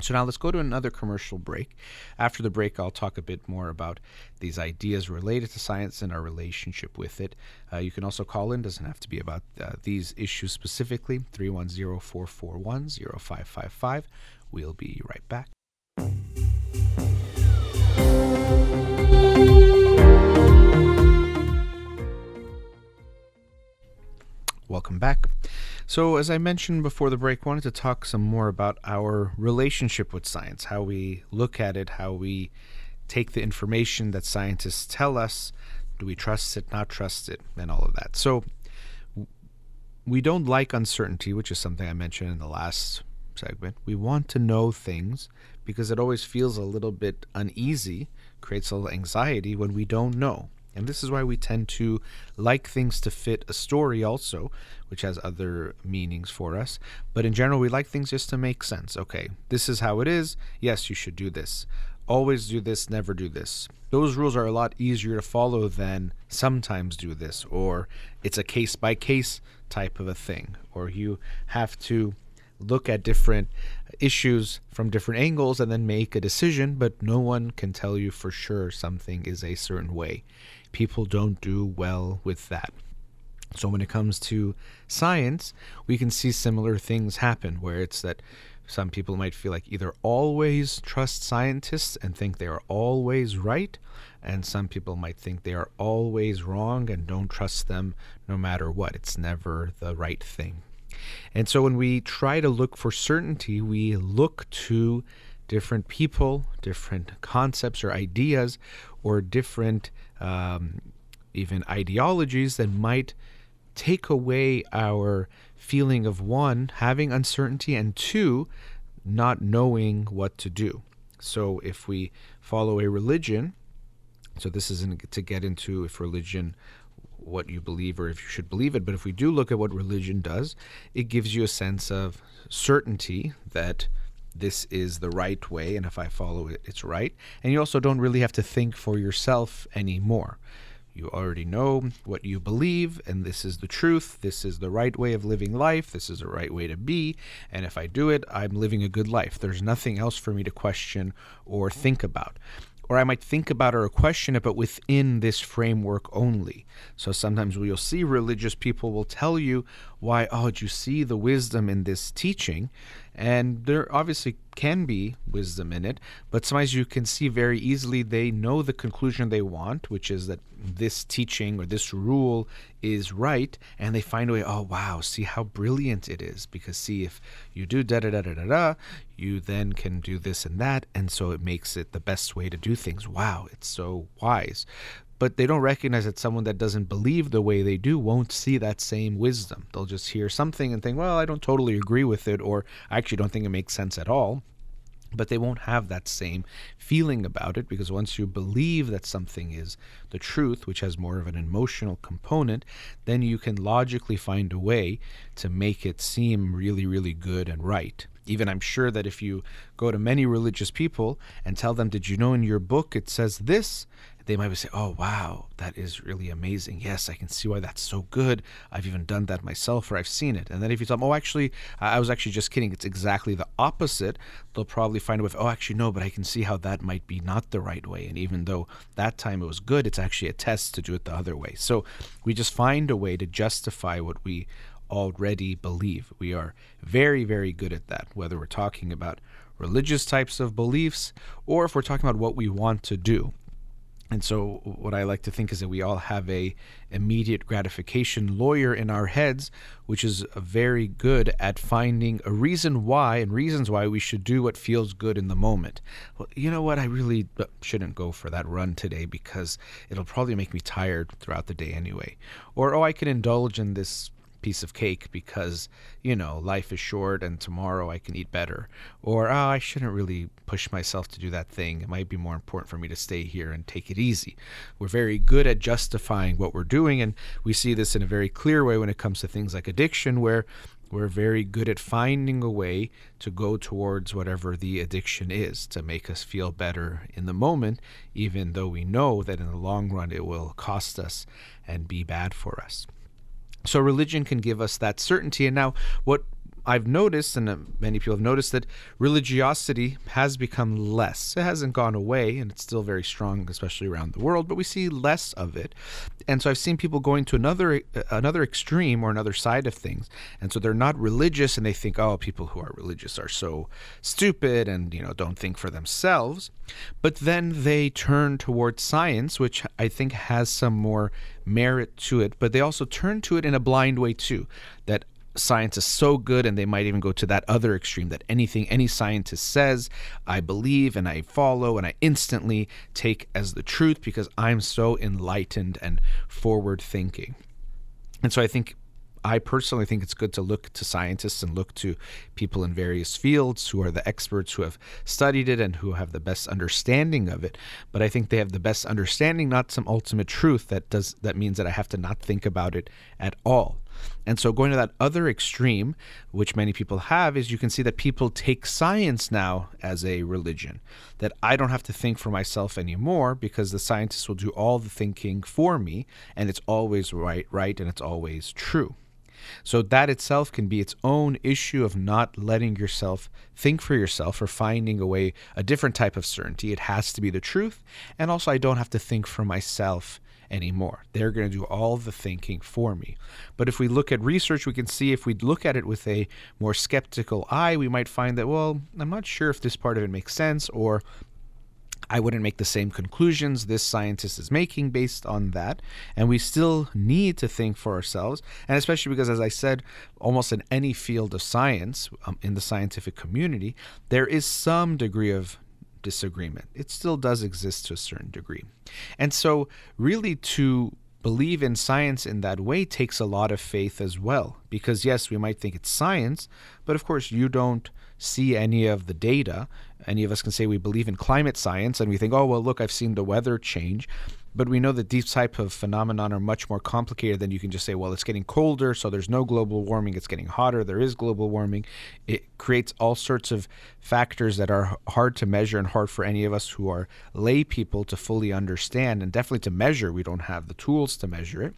So now let's go to another commercial break. After the break, I'll talk a bit more about these ideas related to science and our relationship with it. Uh, you can also call in, doesn't have to be about uh, these issues specifically, 310 441 0555. We'll be right back. Welcome back. So, as I mentioned before the break, wanted to talk some more about our relationship with science, how we look at it, how we take the information that scientists tell us. Do we trust it, not trust it, and all of that. So, we don't like uncertainty, which is something I mentioned in the last segment. We want to know things because it always feels a little bit uneasy, creates a little anxiety when we don't know. And this is why we tend to like things to fit a story also, which has other meanings for us. But in general, we like things just to make sense. Okay, this is how it is. Yes, you should do this. Always do this, never do this. Those rules are a lot easier to follow than sometimes do this, or it's a case by case type of a thing, or you have to look at different issues from different angles and then make a decision, but no one can tell you for sure something is a certain way people don't do well with that. So when it comes to science, we can see similar things happen where it's that some people might feel like either always trust scientists and think they are always right, and some people might think they are always wrong and don't trust them no matter what. It's never the right thing. And so when we try to look for certainty, we look to different people, different concepts or ideas, or different um, even ideologies that might take away our feeling of one, having uncertainty, and two, not knowing what to do. So if we follow a religion, so this isn't to get into if religion what you believe or if you should believe it. But if we do look at what religion does, it gives you a sense of certainty that this is the right way, and if I follow it, it's right. And you also don't really have to think for yourself anymore. You already know what you believe, and this is the truth. This is the right way of living life. This is the right way to be. And if I do it, I'm living a good life. There's nothing else for me to question or think about or I might think about or question it, but within this framework only. So sometimes you'll see religious people will tell you why, oh, do you see the wisdom in this teaching? And there obviously can be wisdom in it, but sometimes you can see very easily they know the conclusion they want, which is that this teaching or this rule is right, and they find a way, oh wow, see how brilliant it is. Because see, if you do da da da da da da, you then can do this and that, and so it makes it the best way to do things. Wow, it's so wise but they don't recognize that someone that doesn't believe the way they do won't see that same wisdom. They'll just hear something and think, well, I don't totally agree with it, or I actually don't think it makes sense at all. But they won't have that same feeling about it because once you believe that something is the truth, which has more of an emotional component, then you can logically find a way to make it seem really, really good and right. Even I'm sure that if you go to many religious people and tell them, Did you know in your book it says this? They might say, "Oh, wow, that is really amazing. Yes, I can see why that's so good. I've even done that myself, or I've seen it." And then if you tell them, "Oh, actually, I was actually just kidding. It's exactly the opposite," they'll probably find a way. "Oh, actually, no, but I can see how that might be not the right way. And even though that time it was good, it's actually a test to do it the other way." So we just find a way to justify what we already believe. We are very, very good at that, whether we're talking about religious types of beliefs or if we're talking about what we want to do. And so what I like to think is that we all have a immediate gratification lawyer in our heads, which is very good at finding a reason why and reasons why we should do what feels good in the moment. Well, you know what? I really uh, shouldn't go for that run today because it'll probably make me tired throughout the day anyway. Or oh, I can indulge in this piece of cake because, you know, life is short and tomorrow I can eat better. Or, oh, I shouldn't really push myself to do that thing. It might be more important for me to stay here and take it easy. We're very good at justifying what we're doing, and we see this in a very clear way when it comes to things like addiction, where we're very good at finding a way to go towards whatever the addiction is to make us feel better in the moment, even though we know that in the long run it will cost us and be bad for us. So religion can give us that certainty. And now, what I've noticed, and uh, many people have noticed, that religiosity has become less. It hasn't gone away, and it's still very strong, especially around the world. But we see less of it, and so I've seen people going to another uh, another extreme or another side of things, and so they're not religious, and they think, oh, people who are religious are so stupid, and you know, don't think for themselves. But then they turn towards science, which I think has some more merit to it, but they also turn to it in a blind way too. That science is so good and they might even go to that other extreme that anything any scientist says i believe and i follow and i instantly take as the truth because i'm so enlightened and forward thinking and so i think I personally think it's good to look to scientists and look to people in various fields who are the experts who have studied it and who have the best understanding of it. But I think they have the best understanding, not some ultimate truth that does that means that I have to not think about it at all. And so, going to that other extreme, which many people have, is you can see that people take science now as a religion. That I don't have to think for myself anymore because the scientists will do all the thinking for me, and it's always right, right, and it's always true. So, that itself can be its own issue of not letting yourself think for yourself or finding a way, a different type of certainty. It has to be the truth. And also, I don't have to think for myself anymore. They're going to do all the thinking for me. But if we look at research, we can see if we look at it with a more skeptical eye, we might find that, well, I'm not sure if this part of it makes sense or I wouldn't make the same conclusions this scientist is making based on that. And we still need to think for ourselves. And especially because, as I said, almost in any field of science, um, in the scientific community, there is some degree of disagreement. It still does exist to a certain degree. And so, really, to believe in science in that way takes a lot of faith as well. Because, yes, we might think it's science, but of course, you don't see any of the data. Any of us can say we believe in climate science and we think, oh, well, look, I've seen the weather change. But we know that these type of phenomenon are much more complicated than you can just say, well, it's getting colder, so there's no global warming. It's getting hotter, there is global warming. It creates all sorts of factors that are hard to measure and hard for any of us who are lay people to fully understand, and definitely to measure. We don't have the tools to measure it.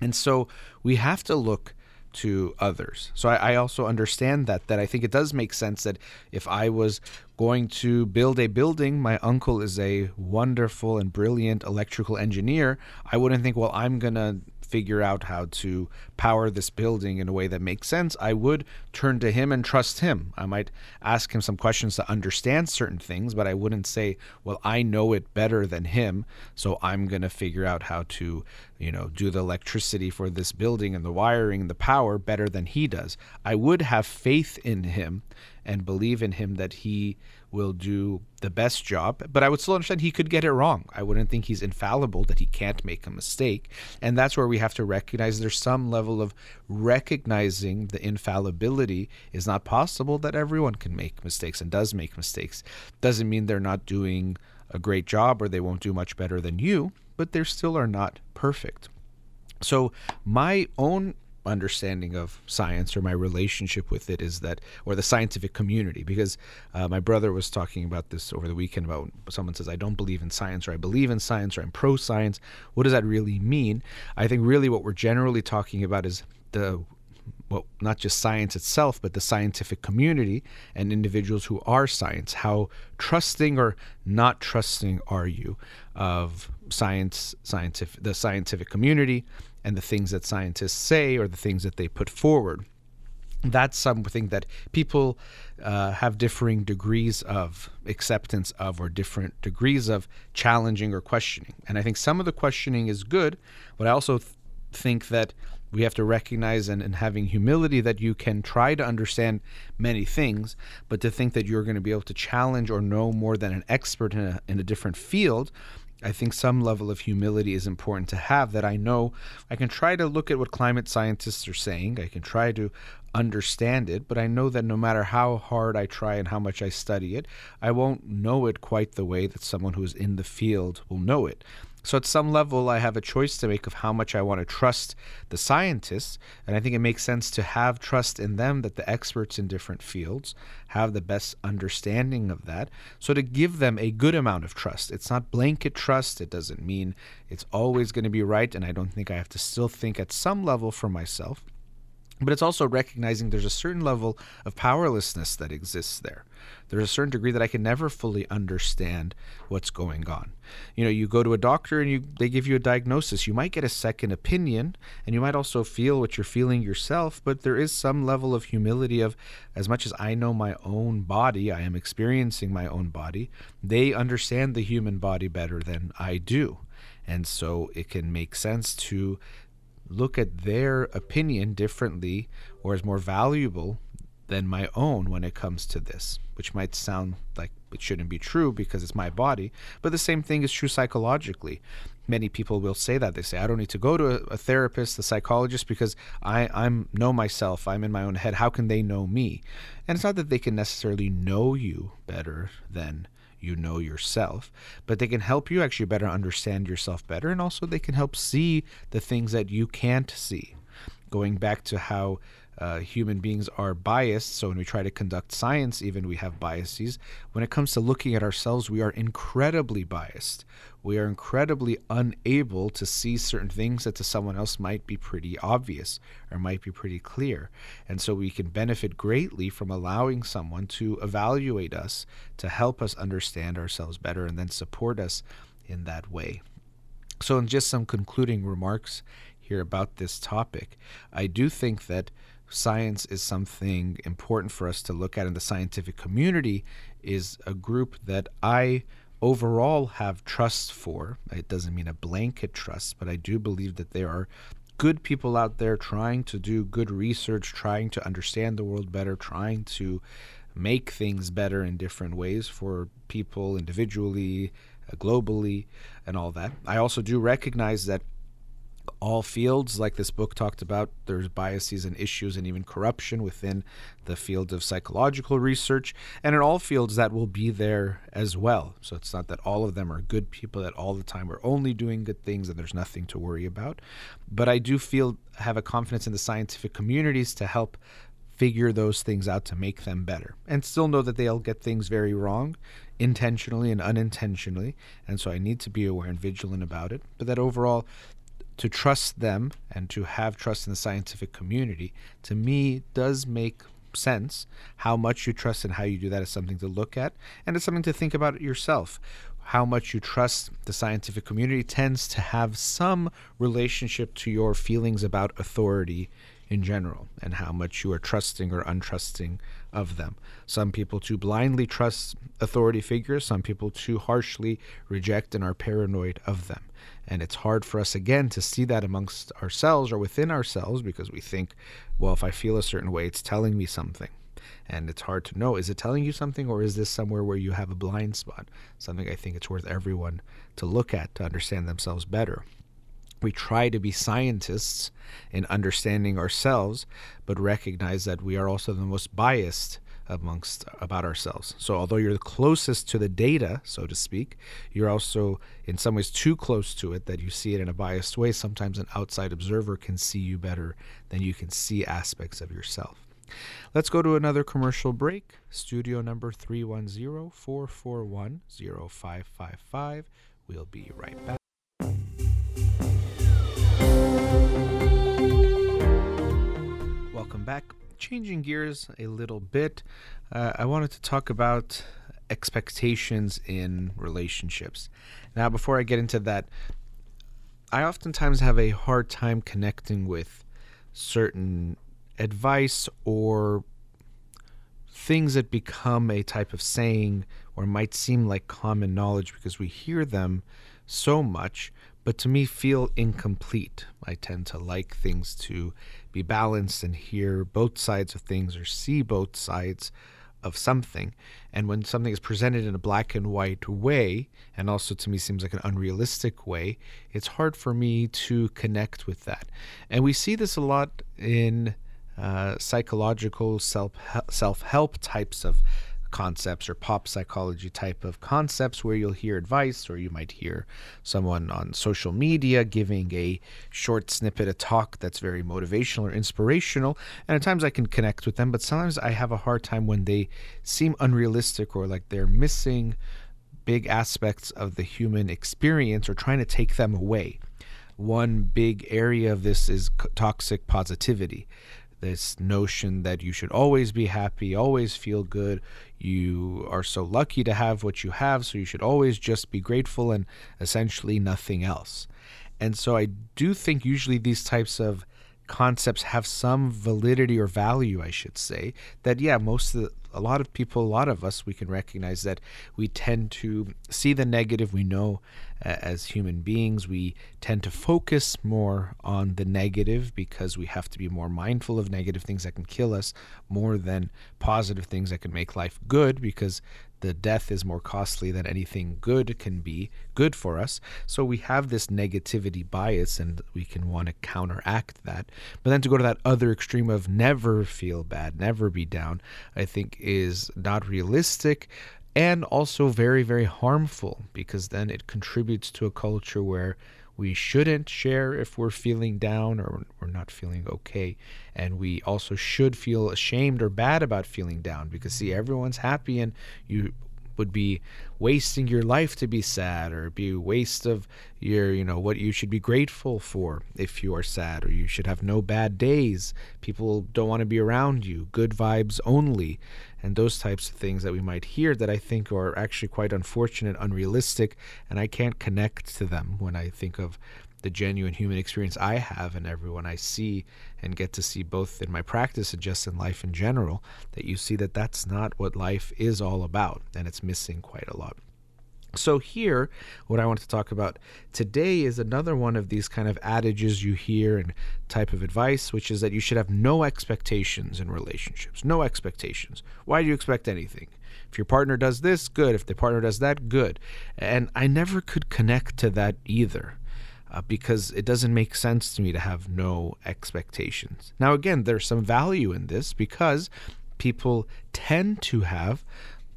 And so we have to look to others. So I, I, also understand that that I think it does make sense that if I was going to build a building, my uncle is a wonderful and brilliant electrical engineer. I wouldn't think, well, I'm gonna figure out how to power this building in a way that makes sense, I would turn to him and trust him. I might ask him some questions to understand certain things, but I wouldn't say, well, I know it better than him, so I'm going to figure out how to, you know, do the electricity for this building and the wiring and the power better than he does. I would have faith in him and believe in him that he will do the best job. But I would still understand he could get it wrong. I wouldn't think he's infallible, that he can't make a mistake. And that's where we have to recognize there's some level of recognizing the infallibility is not possible, that everyone can make mistakes and does make mistakes. Doesn't mean they're not doing a great job or they won't do much better than you, but they still are not perfect. So, my own understanding of science or my relationship with it is that, or the scientific community, because uh, my brother was talking about this over the weekend about someone says, I don't believe in science, or I believe in science, or I'm pro science. What does that really mean? I think really what we're generally talking about is the well, not just science itself, but the scientific community and individuals who are science. How trusting or not trusting are you of science, scientific, the scientific community, and the things that scientists say or the things that they put forward. That's something that people uh, have differing degrees of acceptance of, or different degrees of challenging or questioning. And I think some of the questioning is good, but I also th- think that we have to recognize and, and having humility that you can try to understand many things, but to think that you're going to be able to challenge or know more than an expert in a, in a different field I think some level of humility is important to have that I know I can try to look at what climate scientists are saying. I can try to understand it, but I know that no matter how hard I try and how much I study it, I won't know it quite the way that someone who's in the field will know it. So at some level, I have a choice to make of how much I want to trust the scientists, and I think it makes sense to have trust in them that the experts in different fields have the best understanding of that. So to give them a good amount of trust, it's not blanket trust. It doesn't mean it's always going to be right, and I don't think I have to still think at some level for myself. But it's also recognizing there's a certain level of powerlessness that exists there. There's a certain degree that I can never fully understand what's going on. You know, you go to a doctor and you they give you a diagnosis. You might get a second opinion and you might also feel what you're feeling yourself, but there is some level of humility of as much as I know my own body, I am experiencing my own body, they understand the human body better than I do. And so it can make sense to look at their opinion differently or as more valuable than my own when it comes to this, which might sound like it shouldn't be true because it's my body, but the same thing is true psychologically. Many people will say that they say I don't need to go to a, a therapist, a psychologist, because I I'm know myself. I'm in my own head. How can they know me? And it's not that they can necessarily know you better than you know yourself, but they can help you actually better understand yourself better, and also they can help see the things that you can't see. Going back to how uh, human beings are biased. So when we try to conduct science, even we have biases. When it comes to looking at ourselves, we are incredibly biased. We are incredibly unable to see certain things that to someone else might be pretty obvious or might be pretty clear. And so we can benefit greatly from allowing someone to evaluate us, to help us understand ourselves better, and then support us in that way. So, in just some concluding remarks here about this topic, I do think that science is something important for us to look at in the scientific community is a group that I overall have trust for. It doesn't mean a blanket trust, but I do believe that there are good people out there trying to do good research, trying to understand the world better, trying to make things better in different ways for people individually, uh, globally, and all that. I also do recognize that all fields, like this book talked about, there's biases and issues and even corruption within the field of psychological research. And in all fields, that will be there as well. So it's not that all of them are good people that all the time are only doing good things and there's nothing to worry about. But I do feel, have a confidence in the scientific communities to help figure those things out to make them better and still know that they'll get things very wrong intentionally and unintentionally and so i need to be aware and vigilant about it but that overall to trust them and to have trust in the scientific community, to me, does make sense. How much you trust and how you do that is something to look at, and it's something to think about yourself. How much you trust the scientific community tends to have some relationship to your feelings about authority in general and how much you are trusting or untrusting of them. Some people too blindly trust authority figures, some people too harshly reject and are paranoid of them. And it's hard for us, again, to see that amongst ourselves or within ourselves because we think, well, if I feel a certain way, it's telling me something. And it's hard to know is it telling you something or is this somewhere where you have a blind spot? Something I think it's worth everyone to look at to understand themselves better. We try to be scientists in understanding ourselves, but recognize that we are also the most biased amongst about ourselves. So although you're the closest to the data, so to speak, you're also in some ways too close to it that you see it in a biased way. Sometimes an outside observer can see you better than you can see aspects of yourself. Let's go to another commercial break. Studio number 310 441 0555. We'll be right back. Back. Changing gears a little bit, uh, I wanted to talk about expectations in relationships. Now, before I get into that, I oftentimes have a hard time connecting with certain advice or things that become a type of saying or might seem like common knowledge because we hear them so much, but to me feel incomplete. I tend to like things to be balanced and hear both sides of things or see both sides of something. And when something is presented in a black and white way, and also to me seems like an unrealistic way, it's hard for me to connect with that. And we see this a lot in uh, psychological self self help types of concepts or pop psychology type of concepts where you'll hear advice or you might hear someone on social media giving a short snippet, a talk that's very motivational or inspirational. And at times I can connect with them, but sometimes I have a hard time when they seem unrealistic or like they're missing big aspects of the human experience or trying to take them away. One big area of this is toxic positivity this notion that you should always be happy, always feel good. You are so lucky to have what you have, so you should always just be grateful and essentially nothing else. And so I do think usually these types of concepts have some validity or value, I should say. That, yeah, most of the, a lot of people, a lot of us, we can recognize that we tend to see the negative. We know uh, as human beings, we tend to focus more on the negative because we have to be more mindful of negative things that can kill us more than positive things that can make life good because the death is more costly than anything good can be good for us. So we have this negativity bias and we can want to counteract that. But then to go to that other extreme of never feel bad, never be down, I think is not realistic and also very, very harmful because then it contributes to a culture where we shouldn't share if we're feeling down or we're not feeling okay. And we also should feel ashamed or bad about feeling down because, see, everyone's happy and you would be wasting your life to be sad or be a waste of your you know what you should be grateful for if you are sad or you should have no bad days. People don't want to be around you. Good vibes only and those types of things that we might hear that I think are actually quite unfortunate unrealistic and I can't connect to them when I think of the genuine human experience I have and everyone I see and get to see both in my practice and just in life in general, that you see that that's not what life is all about and it's missing quite a lot. So, here, what I want to talk about today is another one of these kind of adages you hear and type of advice, which is that you should have no expectations in relationships. No expectations. Why do you expect anything? If your partner does this, good. If the partner does that, good. And I never could connect to that either. uh, because it doesn't make sense to me to have no expectations. Now, again, there's some value in this because people tend to have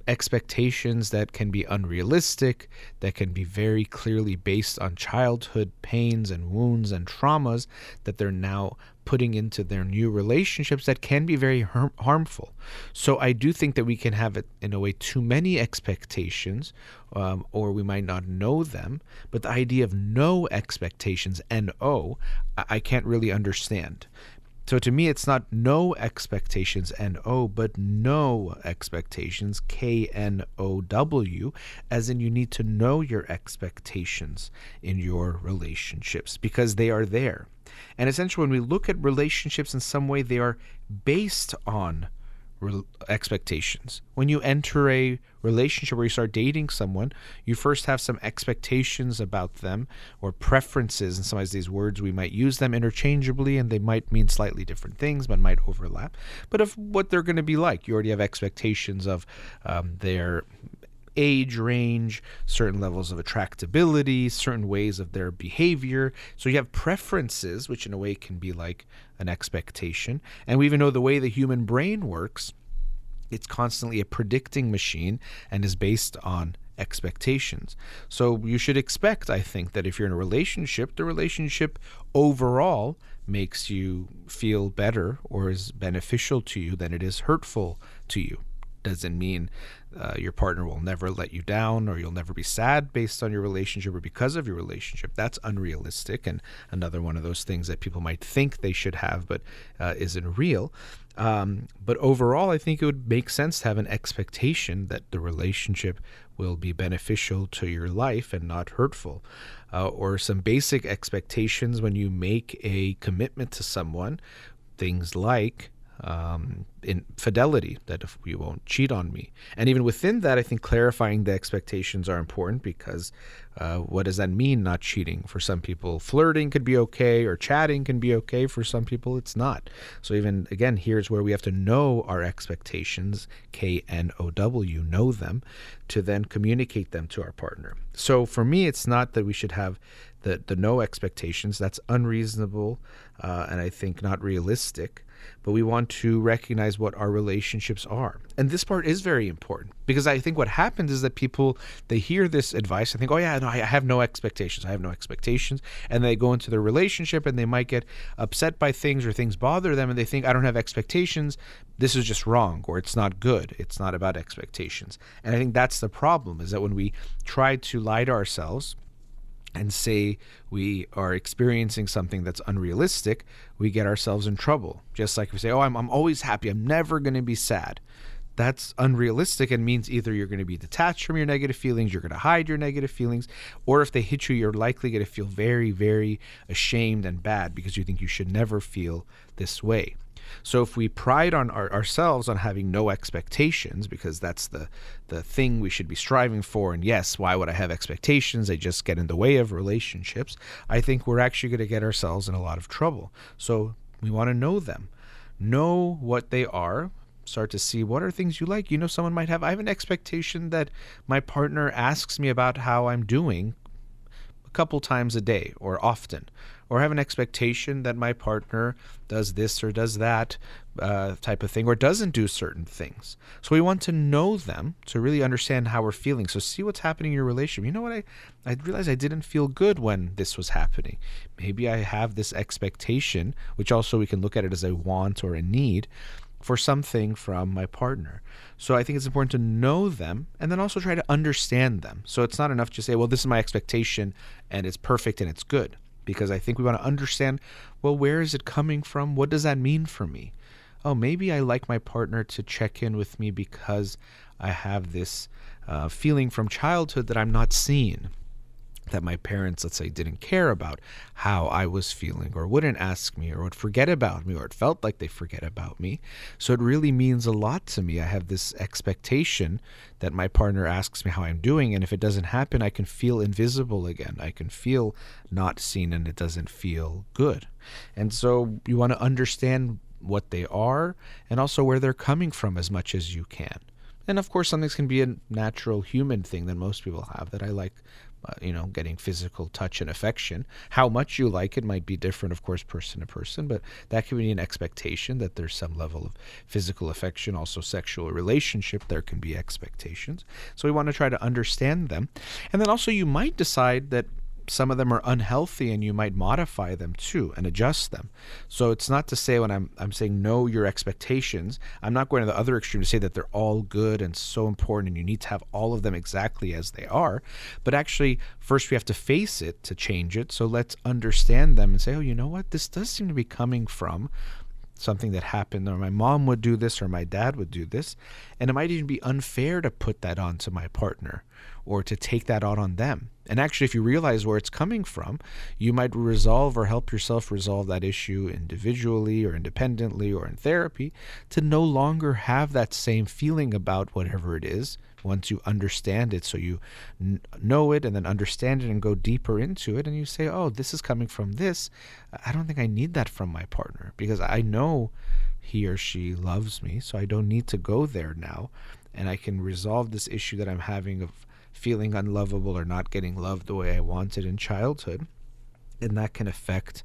expectations that can be unrealistic, that can be very clearly based on childhood pains and wounds and traumas that they're now putting into their new relationships that can be very har- harmful. So I do think that we can have, it in a way, too many expectations, um, or we might not know them. But the idea of no expectations, N-O, I, I can't really understand. So to me, it's not no expectations, N-O, but no expectations, K-N-O-W, as in you need to know your expectations in your relationships because they are there. And essentially, when we look at relationships in some way, they are based on re- expectations. When you enter a relationship where you start dating someone, you first have some expectations about them or preferences. And sometimes these words we might use them interchangeably and they might mean slightly different things, but might overlap. But of what they're going to be like, you already have expectations of um, their age range, certain levels of attractability, certain ways of their behavior. So you have preferences, which in a way can be like an expectation. And we even know the way the human brain works, it's constantly a predicting machine and is based on expectations. So you should expect, I think, that if you're in a relationship, the relationship overall makes you feel better or is beneficial to you than it is hurtful to you doesn't mean uh, your partner will never let you down or you'll never be sad based on your relationship or because of your relationship. That's unrealistic and another one of those things that people might think they should have but uh, isn't real. Um, but overall, I think it would make sense to have an expectation that the relationship will be beneficial to your life and not hurtful. Uh, or some basic expectations when you make a commitment to someone, things like um, in fidelity that if you won't cheat on me. And even within that i think clarifying the expectations are important because uh, what does that mean not cheating? For some people flirting could be okay or chatting can be okay. For some people it's not. So even again here's where we have to know our expectations k-n-o-w know them to then communicate them to our partner. So for me it's not that we should have the, the no expectations. That's unreasonable uh, and i think not realistic but we want to recognize what our relationships are. And this part is very important because I think what happens is that people they hear this advice and think, "Oh yeah, no, I have no expectations. I have no expectations." And they go into their relationship and they might get upset by things or things bother them and they think, "I don't have expectations. This is just wrong or it's not good. It's not about expectations." And I think that's the problem is that when we try to lie to ourselves and say we are experiencing something that's unrealistic, we get ourselves in trouble. Just like we say, oh, I'm, I'm always happy, I'm never going to be sad. That's unrealistic and means either you're going to be detached from your negative feelings, you're going to hide your negative feelings, or if they hit you, you're likely going to feel very, very ashamed and bad because you think you should never feel this way. So if we pride on our, ourselves on having no expectations, because that's the the thing we should be striving for, and yes, why would I have expectations? They just get in the way of relationships. I think we're actually going to get ourselves in a lot of trouble. So we want to know them, know what they are, start to see what are things you like. You know, someone might have, I have an expectation that my partner asks me about how I'm doing a couple times a day or often or have an expectation that my partner does this or does that uh, type of thing or doesn't do certain things. So we want to know them to really understand how we're feeling. So see what's happening in your relationship. You know what? I, I realized I didn't feel good when this was happening. Maybe I have this expectation, which also we can look at it as a want or a need for something from my partner. So I think it's important to know them and then also try to understand them. So it's not enough to say, well, this is my expectation and it's perfect and it's good because I think we want to understand well, where is it coming from? What does that mean for me? Oh, maybe I like my partner to check in with me because I have this uh, feeling from childhood that I'm not seen that my parents, let's say, didn't care about how I was feeling or wouldn't ask me or would forget about me or it felt like they forget about me. So it really means a lot to me. I have this expectation that my partner asks me how I'm doing. And if it doesn't happen, I can feel invisible again. I can feel not seen and it doesn't feel good. And so you want to understand what they are and also where they're coming from as much as you can. And of course, some things can be a natural human thing that most people have that I like uh, you know, getting physical touch and affection. How much you like it might be different, of course, person to person, but that can be an expectation that there's some level of physical affection, also sexual relationship. There can be expectations. So we want to try to understand them. And then also, you might decide that some of them are unhealthy and you might modify them too and adjust them. So it's not to say when I'm I'm saying know your expectations, I'm not going to the other extreme to say that they're all good and so important and you need to have all of them exactly as they are, but actually first we have to face it to change it. So let's understand them and say, "Oh, you know what? This does seem to be coming from something that happened or my mom would do this or my dad would do this and it might even be unfair to put that on to my partner or to take that out on them. And actually, if you realize where it's coming from, you might resolve or help yourself resolve that issue individually or independently or in therapy to no longer have that same feeling about whatever it is once you understand it. So you n- know it and then understand it and go deeper into it. And you say, oh, this is coming from this. I don't think I need that from my partner because I know he or she loves me. So I don't need to go there now. And I can resolve this issue that I'm having of feeling unlovable or not getting loved the way I wanted in childhood. And that can affect,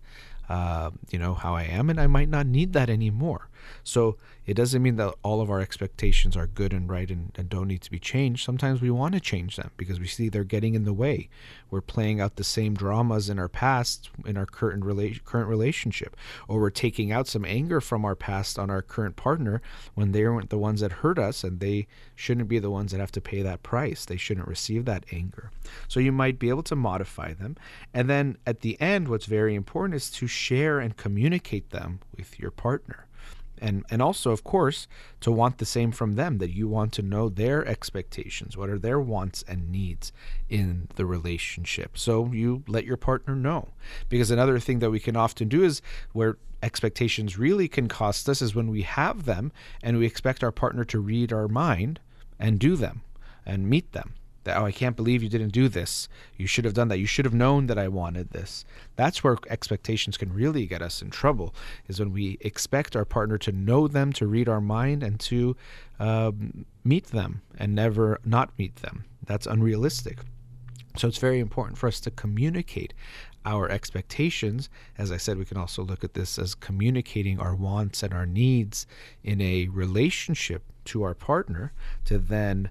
uh, you know, how I am. And I might not need that anymore. So it doesn't mean that all of our expectations are good and right and, and don't need to be changed. Sometimes we want to change them because we see they're getting in the way. We're playing out the same dramas in our past in our current rela- current relationship, or we're taking out some anger from our past on our current partner when they weren't the ones that hurt us, and they shouldn't be the ones that have to pay that price. They shouldn't receive that anger. So you might be able to modify them, and then at the end, what's very important is to share and communicate them with your partner and and also of course to want the same from them that you want to know their expectations what are their wants and needs in the relationship. So you let your partner know. Because another thing that we can often do is where expectations really can cost us is when we have them and we expect our partner to read our mind and do them and meet them that, oh, I can't believe you didn't do this. You should have done that. You should have known that I wanted this. That's where expectations can really get us in trouble, is when we expect our partner to know them, to read our mind, and to um, meet them and never not meet them. That's unrealistic. So it's very important for us to communicate our expectations. As I said, we can also look at this as communicating our wants and our needs in a relationship to our partner to then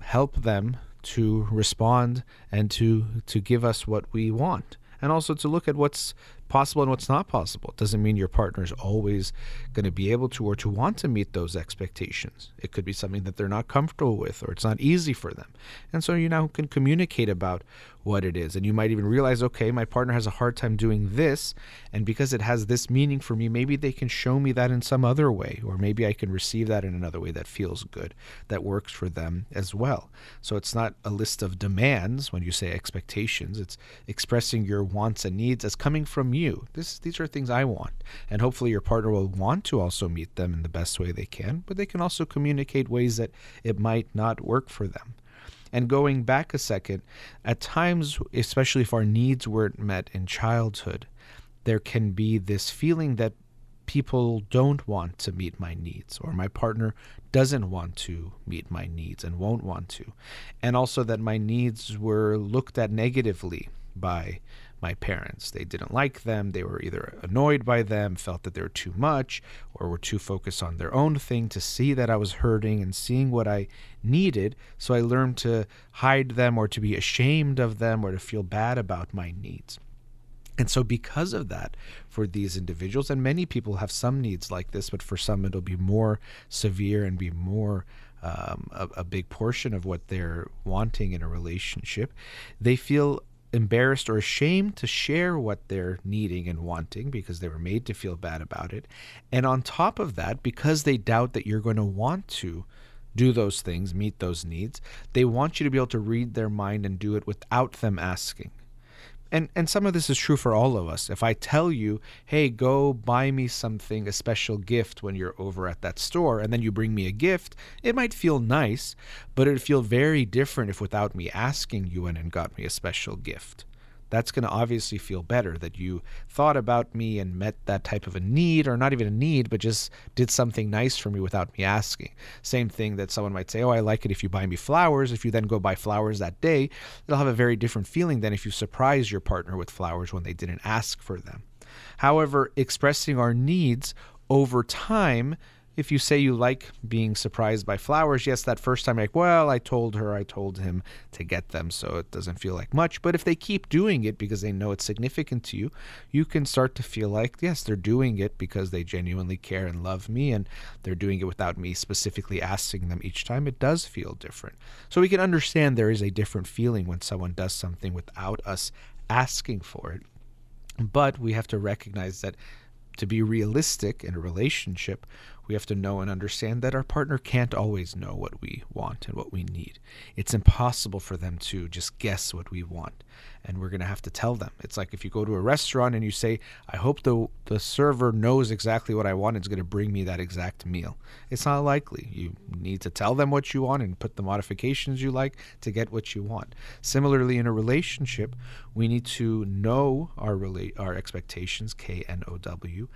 help them to respond and to to give us what we want and also to look at what's possible and what's not possible. It doesn't mean your partner is always going to be able to or to want to meet those expectations. It could be something that they're not comfortable with or it's not easy for them. And so you now can communicate about what it is. And you might even realize, okay, my partner has a hard time doing this. And because it has this meaning for me, maybe they can show me that in some other way. Or maybe I can receive that in another way that feels good, that works for them as well. So it's not a list of demands when you say expectations, it's expressing your wants and needs as coming from you. This, these are things I want. And hopefully your partner will want to also meet them in the best way they can, but they can also communicate ways that it might not work for them. And going back a second, at times, especially if our needs weren't met in childhood, there can be this feeling that people don't want to meet my needs or my partner doesn't want to meet my needs and won't want to. And also that my needs were looked at negatively by my parents. They didn't like them. They were either annoyed by them, felt that they were too much, or were too focused on their own thing to see that I was hurting and seeing what I needed. So I learned to hide them or to be ashamed of them or to feel bad about my needs. And so, because of that, for these individuals, and many people have some needs like this, but for some it'll be more severe and be more um, a, a big portion of what they're wanting in a relationship, they feel embarrassed or ashamed to share what they're needing and wanting because they were made to feel bad about it. And on top of that, because they doubt that you're going to want to do those things, meet those needs, they want you to be able to read their mind and do it without them asking and and some of this is true for all of us. If I tell you, "Hey, go buy me something, a special gift when you're over at that store," and then you bring me a gift, it might feel nice, but it'd feel very different if without me asking you went and got me a special gift. That's going to obviously feel better that you thought about me and met that type of a need, or not even a need, but just did something nice for me without me asking. Same thing that someone might say, Oh, I like it if you buy me flowers. If you then go buy flowers that day, it'll have a very different feeling than if you surprise your partner with flowers when they didn't ask for them. However, expressing our needs over time if you say you like being surprised by flowers, yes, that first time, like, well, I told her, I told him to get them, so it doesn't feel like much. But if they keep doing it because they know it's significant to you, you can start to feel like, yes, they're doing it because they genuinely care and love me, and they're doing it without me specifically asking them each time. It does feel different. So we can understand there is a different feeling when someone does something without us asking for it. But we have to recognize that to be realistic in a relationship, we have to know and understand that our partner can't always know what we want and what we need. It's impossible for them to just guess what we want. And we're going to have to tell them. It's like if you go to a restaurant and you say, I hope the, the server knows exactly what I want, it's going to bring me that exact meal. It's not likely. You need to tell them what you want and put the modifications you like to get what you want. Similarly, in a relationship, we need to know our, rela- our expectations, K N O W,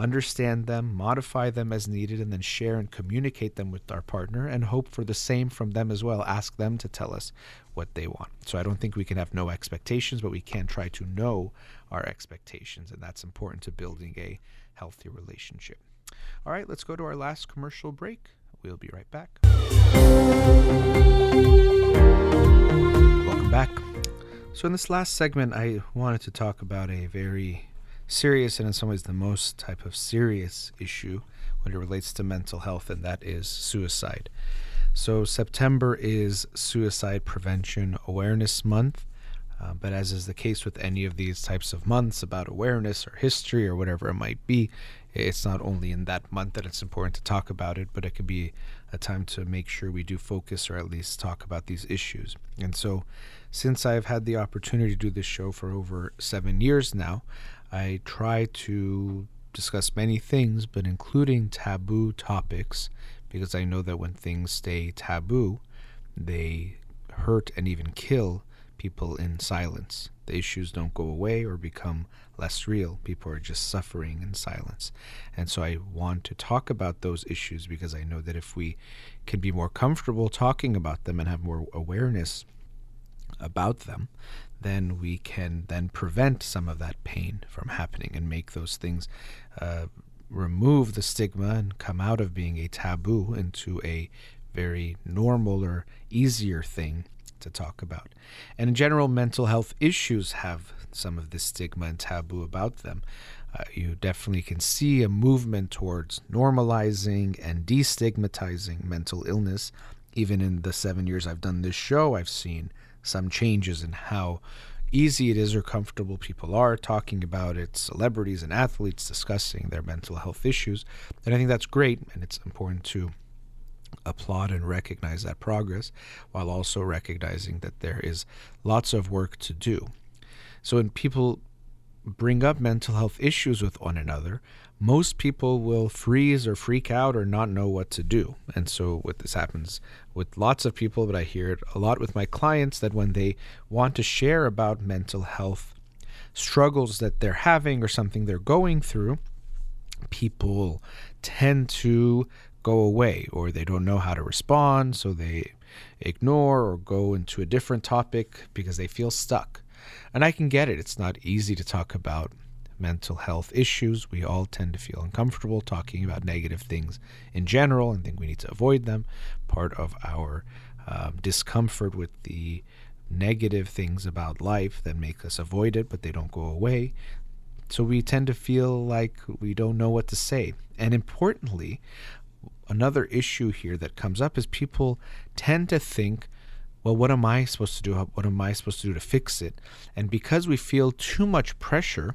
understand them, modify them as needed, and then share and communicate them with our partner and hope for the same from them as well. Ask them to tell us what they want. So I don't think we can have no expectations, but we can try to know our expectations, and that's important to building a healthy relationship. All right, let's go to our last commercial break. We'll be right back. Welcome back. So, in this last segment, I wanted to talk about a very serious and in some ways the most type of serious issue when it relates to mental health, and that is suicide. So, September is Suicide Prevention Awareness Month. Uh, but as is the case with any of these types of months about awareness or history or whatever it might be, it's not only in that month that it's important to talk about it, but it could be a time to make sure we do focus or at least talk about these issues. And so, since I've had the opportunity to do this show for over seven years now, I try to discuss many things, but including taboo topics, because I know that when things stay taboo, they hurt and even kill people in silence. The issues don't go away or become less real. People are just suffering in silence. And so I want to talk about those issues because I know that if we can be more comfortable talking about them and have more awareness about them, then we can then prevent some of that pain from happening and make those things uh, remove the stigma and come out of being a taboo into a very normal or easier thing to talk about. And in general, mental health issues have some of this stigma and taboo about them. Uh, you definitely can see a movement towards normalizing and destigmatizing mental illness. Even in the seven years I've done this show, I've seen some changes in how easy it is or comfortable people are talking about it, celebrities and athletes discussing their mental health issues. And I think that's great, and it's important to applaud and recognize that progress while also recognizing that there is lots of work to do. So when people bring up mental health issues with one another, most people will freeze or freak out or not know what to do. And so, what this happens with lots of people, but I hear it a lot with my clients that when they want to share about mental health struggles that they're having or something they're going through, people tend to go away or they don't know how to respond, so they ignore or go into a different topic because they feel stuck. And I can get it. It's not easy to talk about mental health issues. We all tend to feel uncomfortable talking about negative things in general and think we need to avoid them. Part of our um, discomfort with the negative things about life that make us avoid it, but they don't go away. So we tend to feel like we don't know what to say. And importantly, another issue here that comes up is people tend to think, well, what am I supposed to do? What am I supposed to do to fix it? And because we feel too much pressure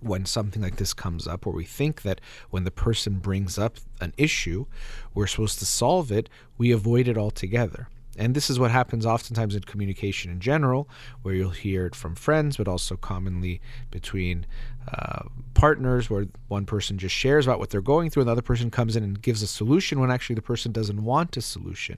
when something like this comes up, where we think that when the person brings up an issue, we're supposed to solve it, we avoid it altogether. And this is what happens oftentimes in communication in general, where you'll hear it from friends, but also commonly between uh, partners, where one person just shares about what they're going through, and the other person comes in and gives a solution when actually the person doesn't want a solution.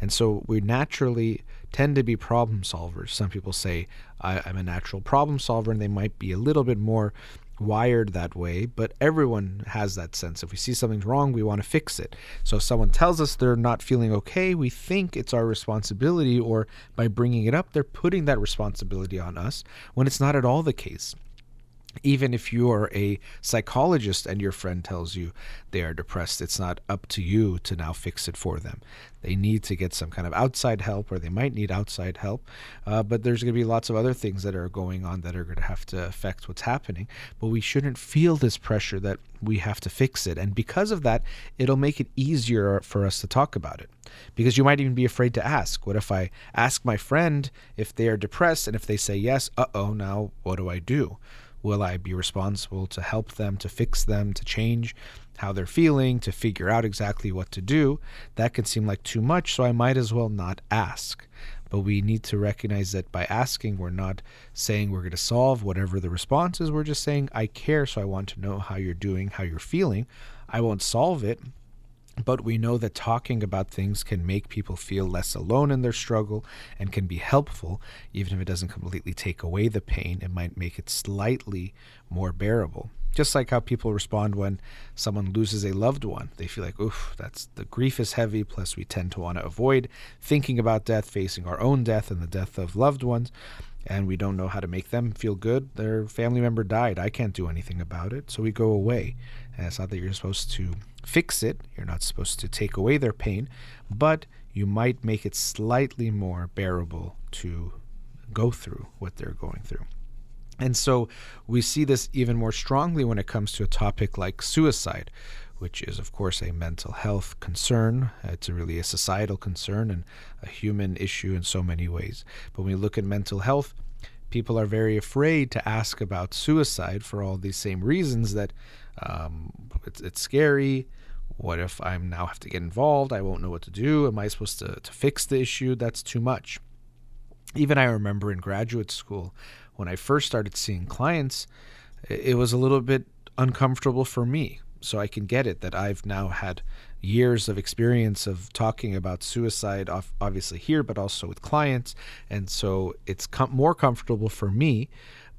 And so we naturally tend to be problem solvers. Some people say, I, am a natural problem solver, and they might be a little bit more wired that way, but everyone has that sense. If we see something's wrong, we want to fix it. So if someone tells us they're not feeling okay, we think it's our responsibility, or by bringing it up, they're putting that responsibility on us when it's not at all the case even if you're a psychologist and your friend tells you they are depressed, it's not up to you to now fix it for them. They need to get some kind of outside help, or they might need outside help. Uh, but there's going to be lots of other things that are going on that are going to have to affect what's happening. But we shouldn't feel this pressure that we have to fix it. And because of that, it'll make it easier for us to talk about it. Because you might even be afraid to ask. What if I ask my friend if they are depressed, and if they say yes, uh oh, now what do I do? Will I be responsible to help them, to fix them, to change how they're feeling, to figure out exactly what to do? That can seem like too much, so I might as well not ask. But we need to recognize that by asking, we're not saying we're going to solve whatever the response is. We're just saying, I care, so I want to know how you're doing, how you're feeling. I won't solve it, but we know that talking about things can make people feel less alone in their struggle and can be helpful, even if it doesn't completely take away the pain. It might make it slightly more bearable. Just like how people respond when someone loses a loved one. They feel like, oof, that's the grief is heavy. Plus, we tend to want to avoid thinking about death, facing our own death and the death of loved ones and we don't know how to make them feel good. Their family member died. I can't do anything about it. So we go away. And it's not that you're supposed to fix it, you're not supposed to take away their pain, but you might make it slightly more bearable to go through what they're going through. And so we see this even more strongly when it comes to a topic like suicide, which is, of course, a mental health concern. It's a really a societal concern and a human issue in so many ways. But when we look at mental health, people are very afraid to ask about suicide for all these same reasons that um, it's, it's scary. What if I now have to get involved? I won't know what to do. Am I supposed to, to fix the issue? That's too much. Even I remember in graduate school, when I first started seeing clients, it was a little bit uncomfortable for me. So I can get it that I've now had years of experience of talking about suicide, obviously here, but also with clients. And so it's com- more comfortable for me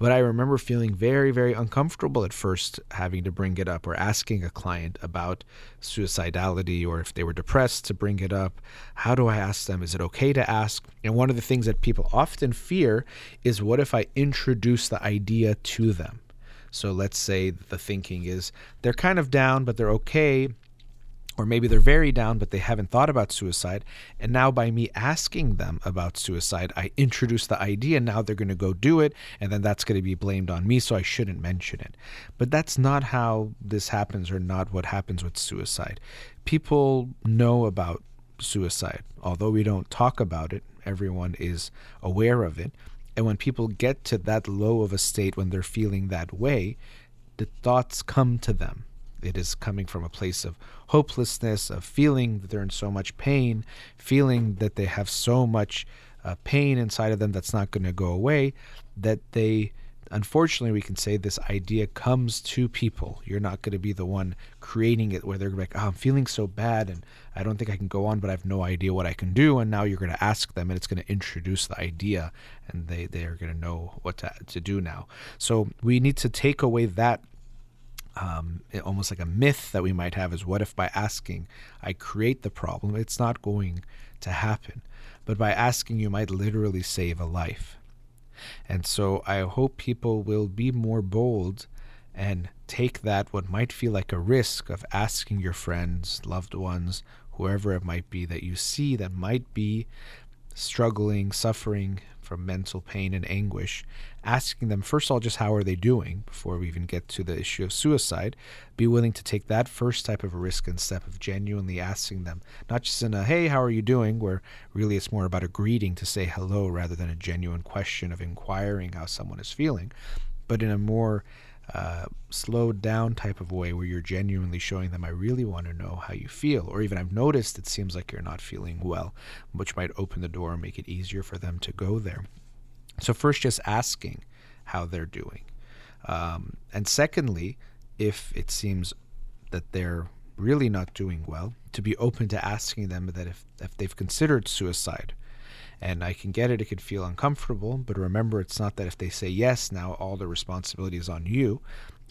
but I remember feeling very, very uncomfortable at first having to bring it up or asking a client about suicidality or if they were depressed to bring it up. How do I ask them? Is it okay to ask? And one of the things that people often fear is what if I introduce the idea to them? So let's say the thinking is they're kind of down, but they're okay. Or maybe they're very down but they haven't thought about suicide. And now by me asking them about suicide i introduce the idea. Now they're going to go do it and then that's going to be blamed on me so i shouldn't mention it. But that's not how this happens or not what happens with suicide. People know about suicide. Although we don't talk about it everyone is aware of it and when people get to that low of a state when they're feeling that way the thoughts come to them it is coming from a place of hopelessness, of feeling that they're in so much pain, feeling that they have so much uh, pain inside of them that's not going to go away, that they, unfortunately, we can say this idea comes to people. You're not going to be the one creating it where they're like, oh, I'm feeling so bad and I don't think I can go on, but I have no idea what I can do. And now you're going to ask them and it's going to introduce the idea and they, they are going to know what to, to do now. So we need to take away that um, almost like a myth that we might have is what if by asking I create the problem? It's not going to happen. But by asking, you might literally save a life. And so I hope people will be more bold and take that, what might feel like a risk of asking your friends, loved ones, whoever it might be that you see that might be struggling, suffering from mental pain and anguish, asking them, first of all, just how are they doing before we even get to the issue of suicide. Be willing to take that first type of risk and step of genuinely asking them, not just in a, hey, how are you doing, where really it's more about a greeting to say hello rather than a genuine question of inquiring how someone is feeling, but in a more uh, slowed down type of way where you're genuinely showing them, I really want to know how you feel. Or even I've noticed it seems like you're not feeling well, which might open the door and make it easier for them to go there. So, first, just asking how they're doing. Um, and secondly, if it seems that they're really not doing well, to be open to asking them that if, if they've considered suicide. And I can get it, it could feel uncomfortable, but remember, it's not that if they say yes, now all the responsibility is on you.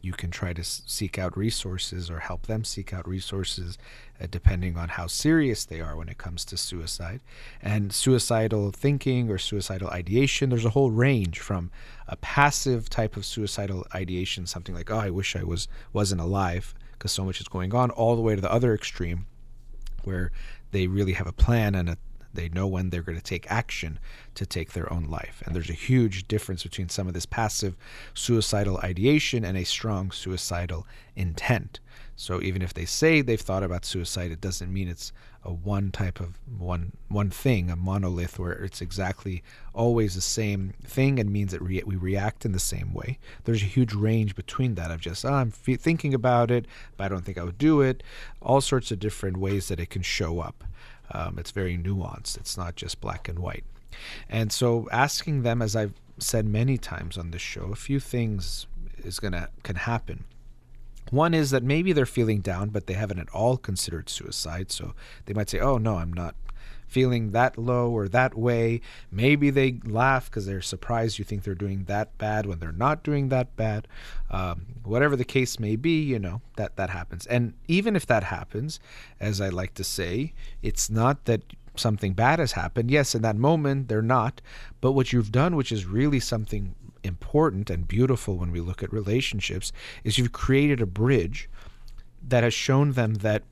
You can try to seek out resources or help them seek out resources uh, depending on how serious they are when it comes to suicide. And suicidal thinking or suicidal ideation, there's a whole range from a passive type of suicidal ideation, something like, oh, I wish I was, wasn't alive, because so much is going on, all the way to the other extreme where they really have a plan and a, they know when they're going to take action to take their own life. And there's a huge difference between some of this passive suicidal ideation and a strong suicidal intent. So even if they say they've thought about suicide, it doesn't mean it's a one type of one one thing, a monolith where it's exactly always the same thing and means that re- we react in the same way. There's a huge range between that of just oh, I'm f- thinking about it, but I don't think I would do it. All sorts of different ways that it can show up. Um, it's very nuanced. It's not just black and white. And so asking them, as I've said many times on this show, a few things is gonna can happen. One is that maybe they're feeling down, but they haven't at all considered suicide. So they might say, "Oh no, I'm not feeling that low or that way." Maybe they laugh because they're surprised you think they're doing that bad when they're not doing that bad. Um, whatever the case may be, you know that that happens. And even if that happens, as I like to say, it's not that something bad has happened. Yes, in that moment they're not, but what you've done, which is really something important and beautiful when we look at relationships is you've created a bridge that has shown them that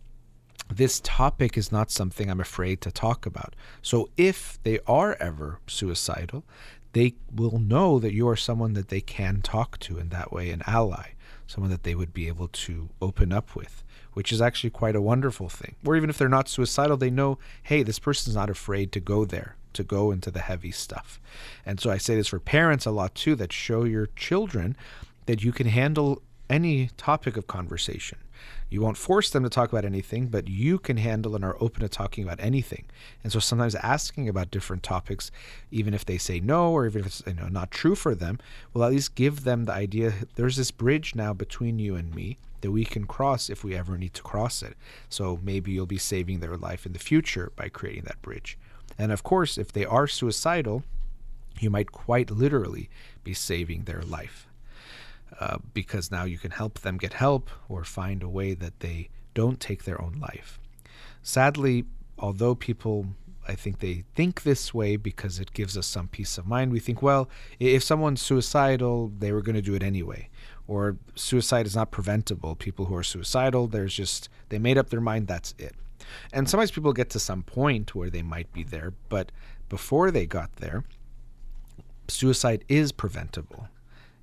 this topic is not something I'm afraid to talk about. So if they are ever suicidal, they will know that you are someone that they can talk to in that way, an ally, someone that they would be able to open up with, which is actually quite a wonderful thing. Or even if they're not suicidal, they know, hey, this person's not afraid to go there to go into the heavy stuff. And so I say this for parents a lot too that show your children that you can handle any topic of conversation. You won't force them to talk about anything, but you can handle and are open to talking about anything. And so sometimes asking about different topics, even if they say no or even if it's you know not true for them, will at least give them the idea there's this bridge now between you and me that we can cross if we ever need to cross it. So maybe you'll be saving their life in the future by creating that bridge. And of course, if they are suicidal, you might quite literally be saving their life. Uh, because now you can help them get help or find a way that they don't take their own life. Sadly, although people, I think they think this way because it gives us some peace of mind, we think, well, if someone's suicidal, they were going to do it anyway. Or suicide is not preventable. People who are suicidal, there's just, they made up their mind, that's it. And sometimes people get to some point where they might be there, but before they got there, suicide is preventable.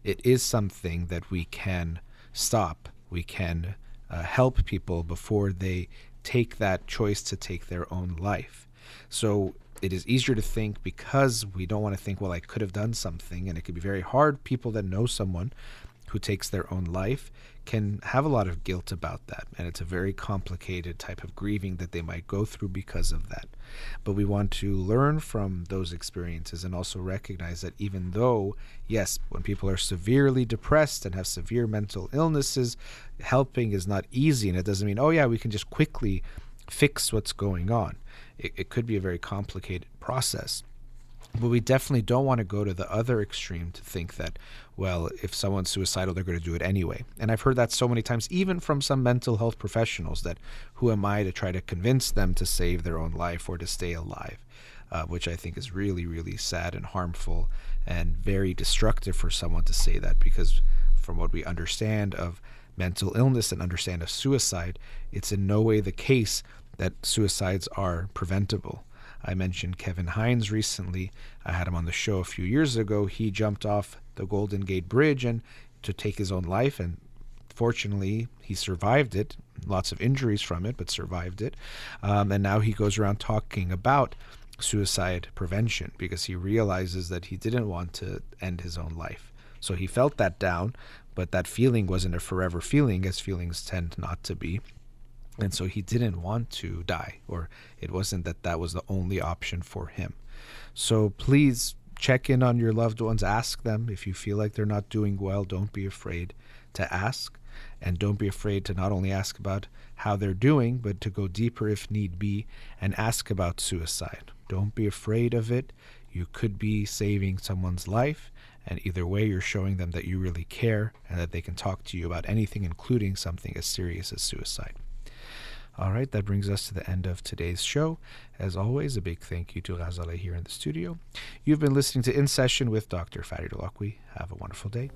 It is something that we can stop. We can uh, help people before they take that choice to take their own life. So it is easier to think because we don't want to think, well, I could have done something. And it could be very hard. People that know someone who takes their own life can have a lot of guilt about that. And it's a very complicated type of grieving that they might go through because of that. But we want to learn from those experiences and also recognize that even though, yes, when people are severely depressed and have severe mental illnesses, helping is not easy. And it doesn't mean, oh, yeah, we can just quickly fix what's going on. It, it could be a very complicated process. But we definitely don't want to go to the other extreme to think that, well, if someone's suicidal, they're going to do it anyway. And I've heard that so many times, even from some mental health professionals, that who am I to try to convince them to save their own life or to stay alive, uh, which I think is really, really sad and harmful and very destructive for someone to say that because, from what we understand of mental illness and understand of suicide, it's in no way the case that suicides are preventable. I mentioned Kevin Hines recently. I had him on the show a few years ago. He jumped off the Golden Gate Bridge and to take his own life, and fortunately, he survived it. Lots of injuries from it, but survived it. Um, and now he goes around talking about suicide prevention because he realizes that he didn't want to end his own life. So he felt that down, but that feeling wasn't a forever feeling, as feelings tend not to be. And so he didn't want to die, or it wasn't that that was the only option for him. So please check in on your loved ones, ask them if you feel like they're not doing well. Don't be afraid to ask, and don't be afraid to not only ask about how they're doing, but to go deeper if need be and ask about suicide. Don't be afraid of it. You could be saving someone's life, and either way, you're showing them that you really care and that they can talk to you about anything, including something as serious as suicide. All right, that brings us to the end of today's show. As always, a big thank you to Razale here in the studio. You've been listening to In Session with Dr. Farid Holakouee. Have a wonderful day.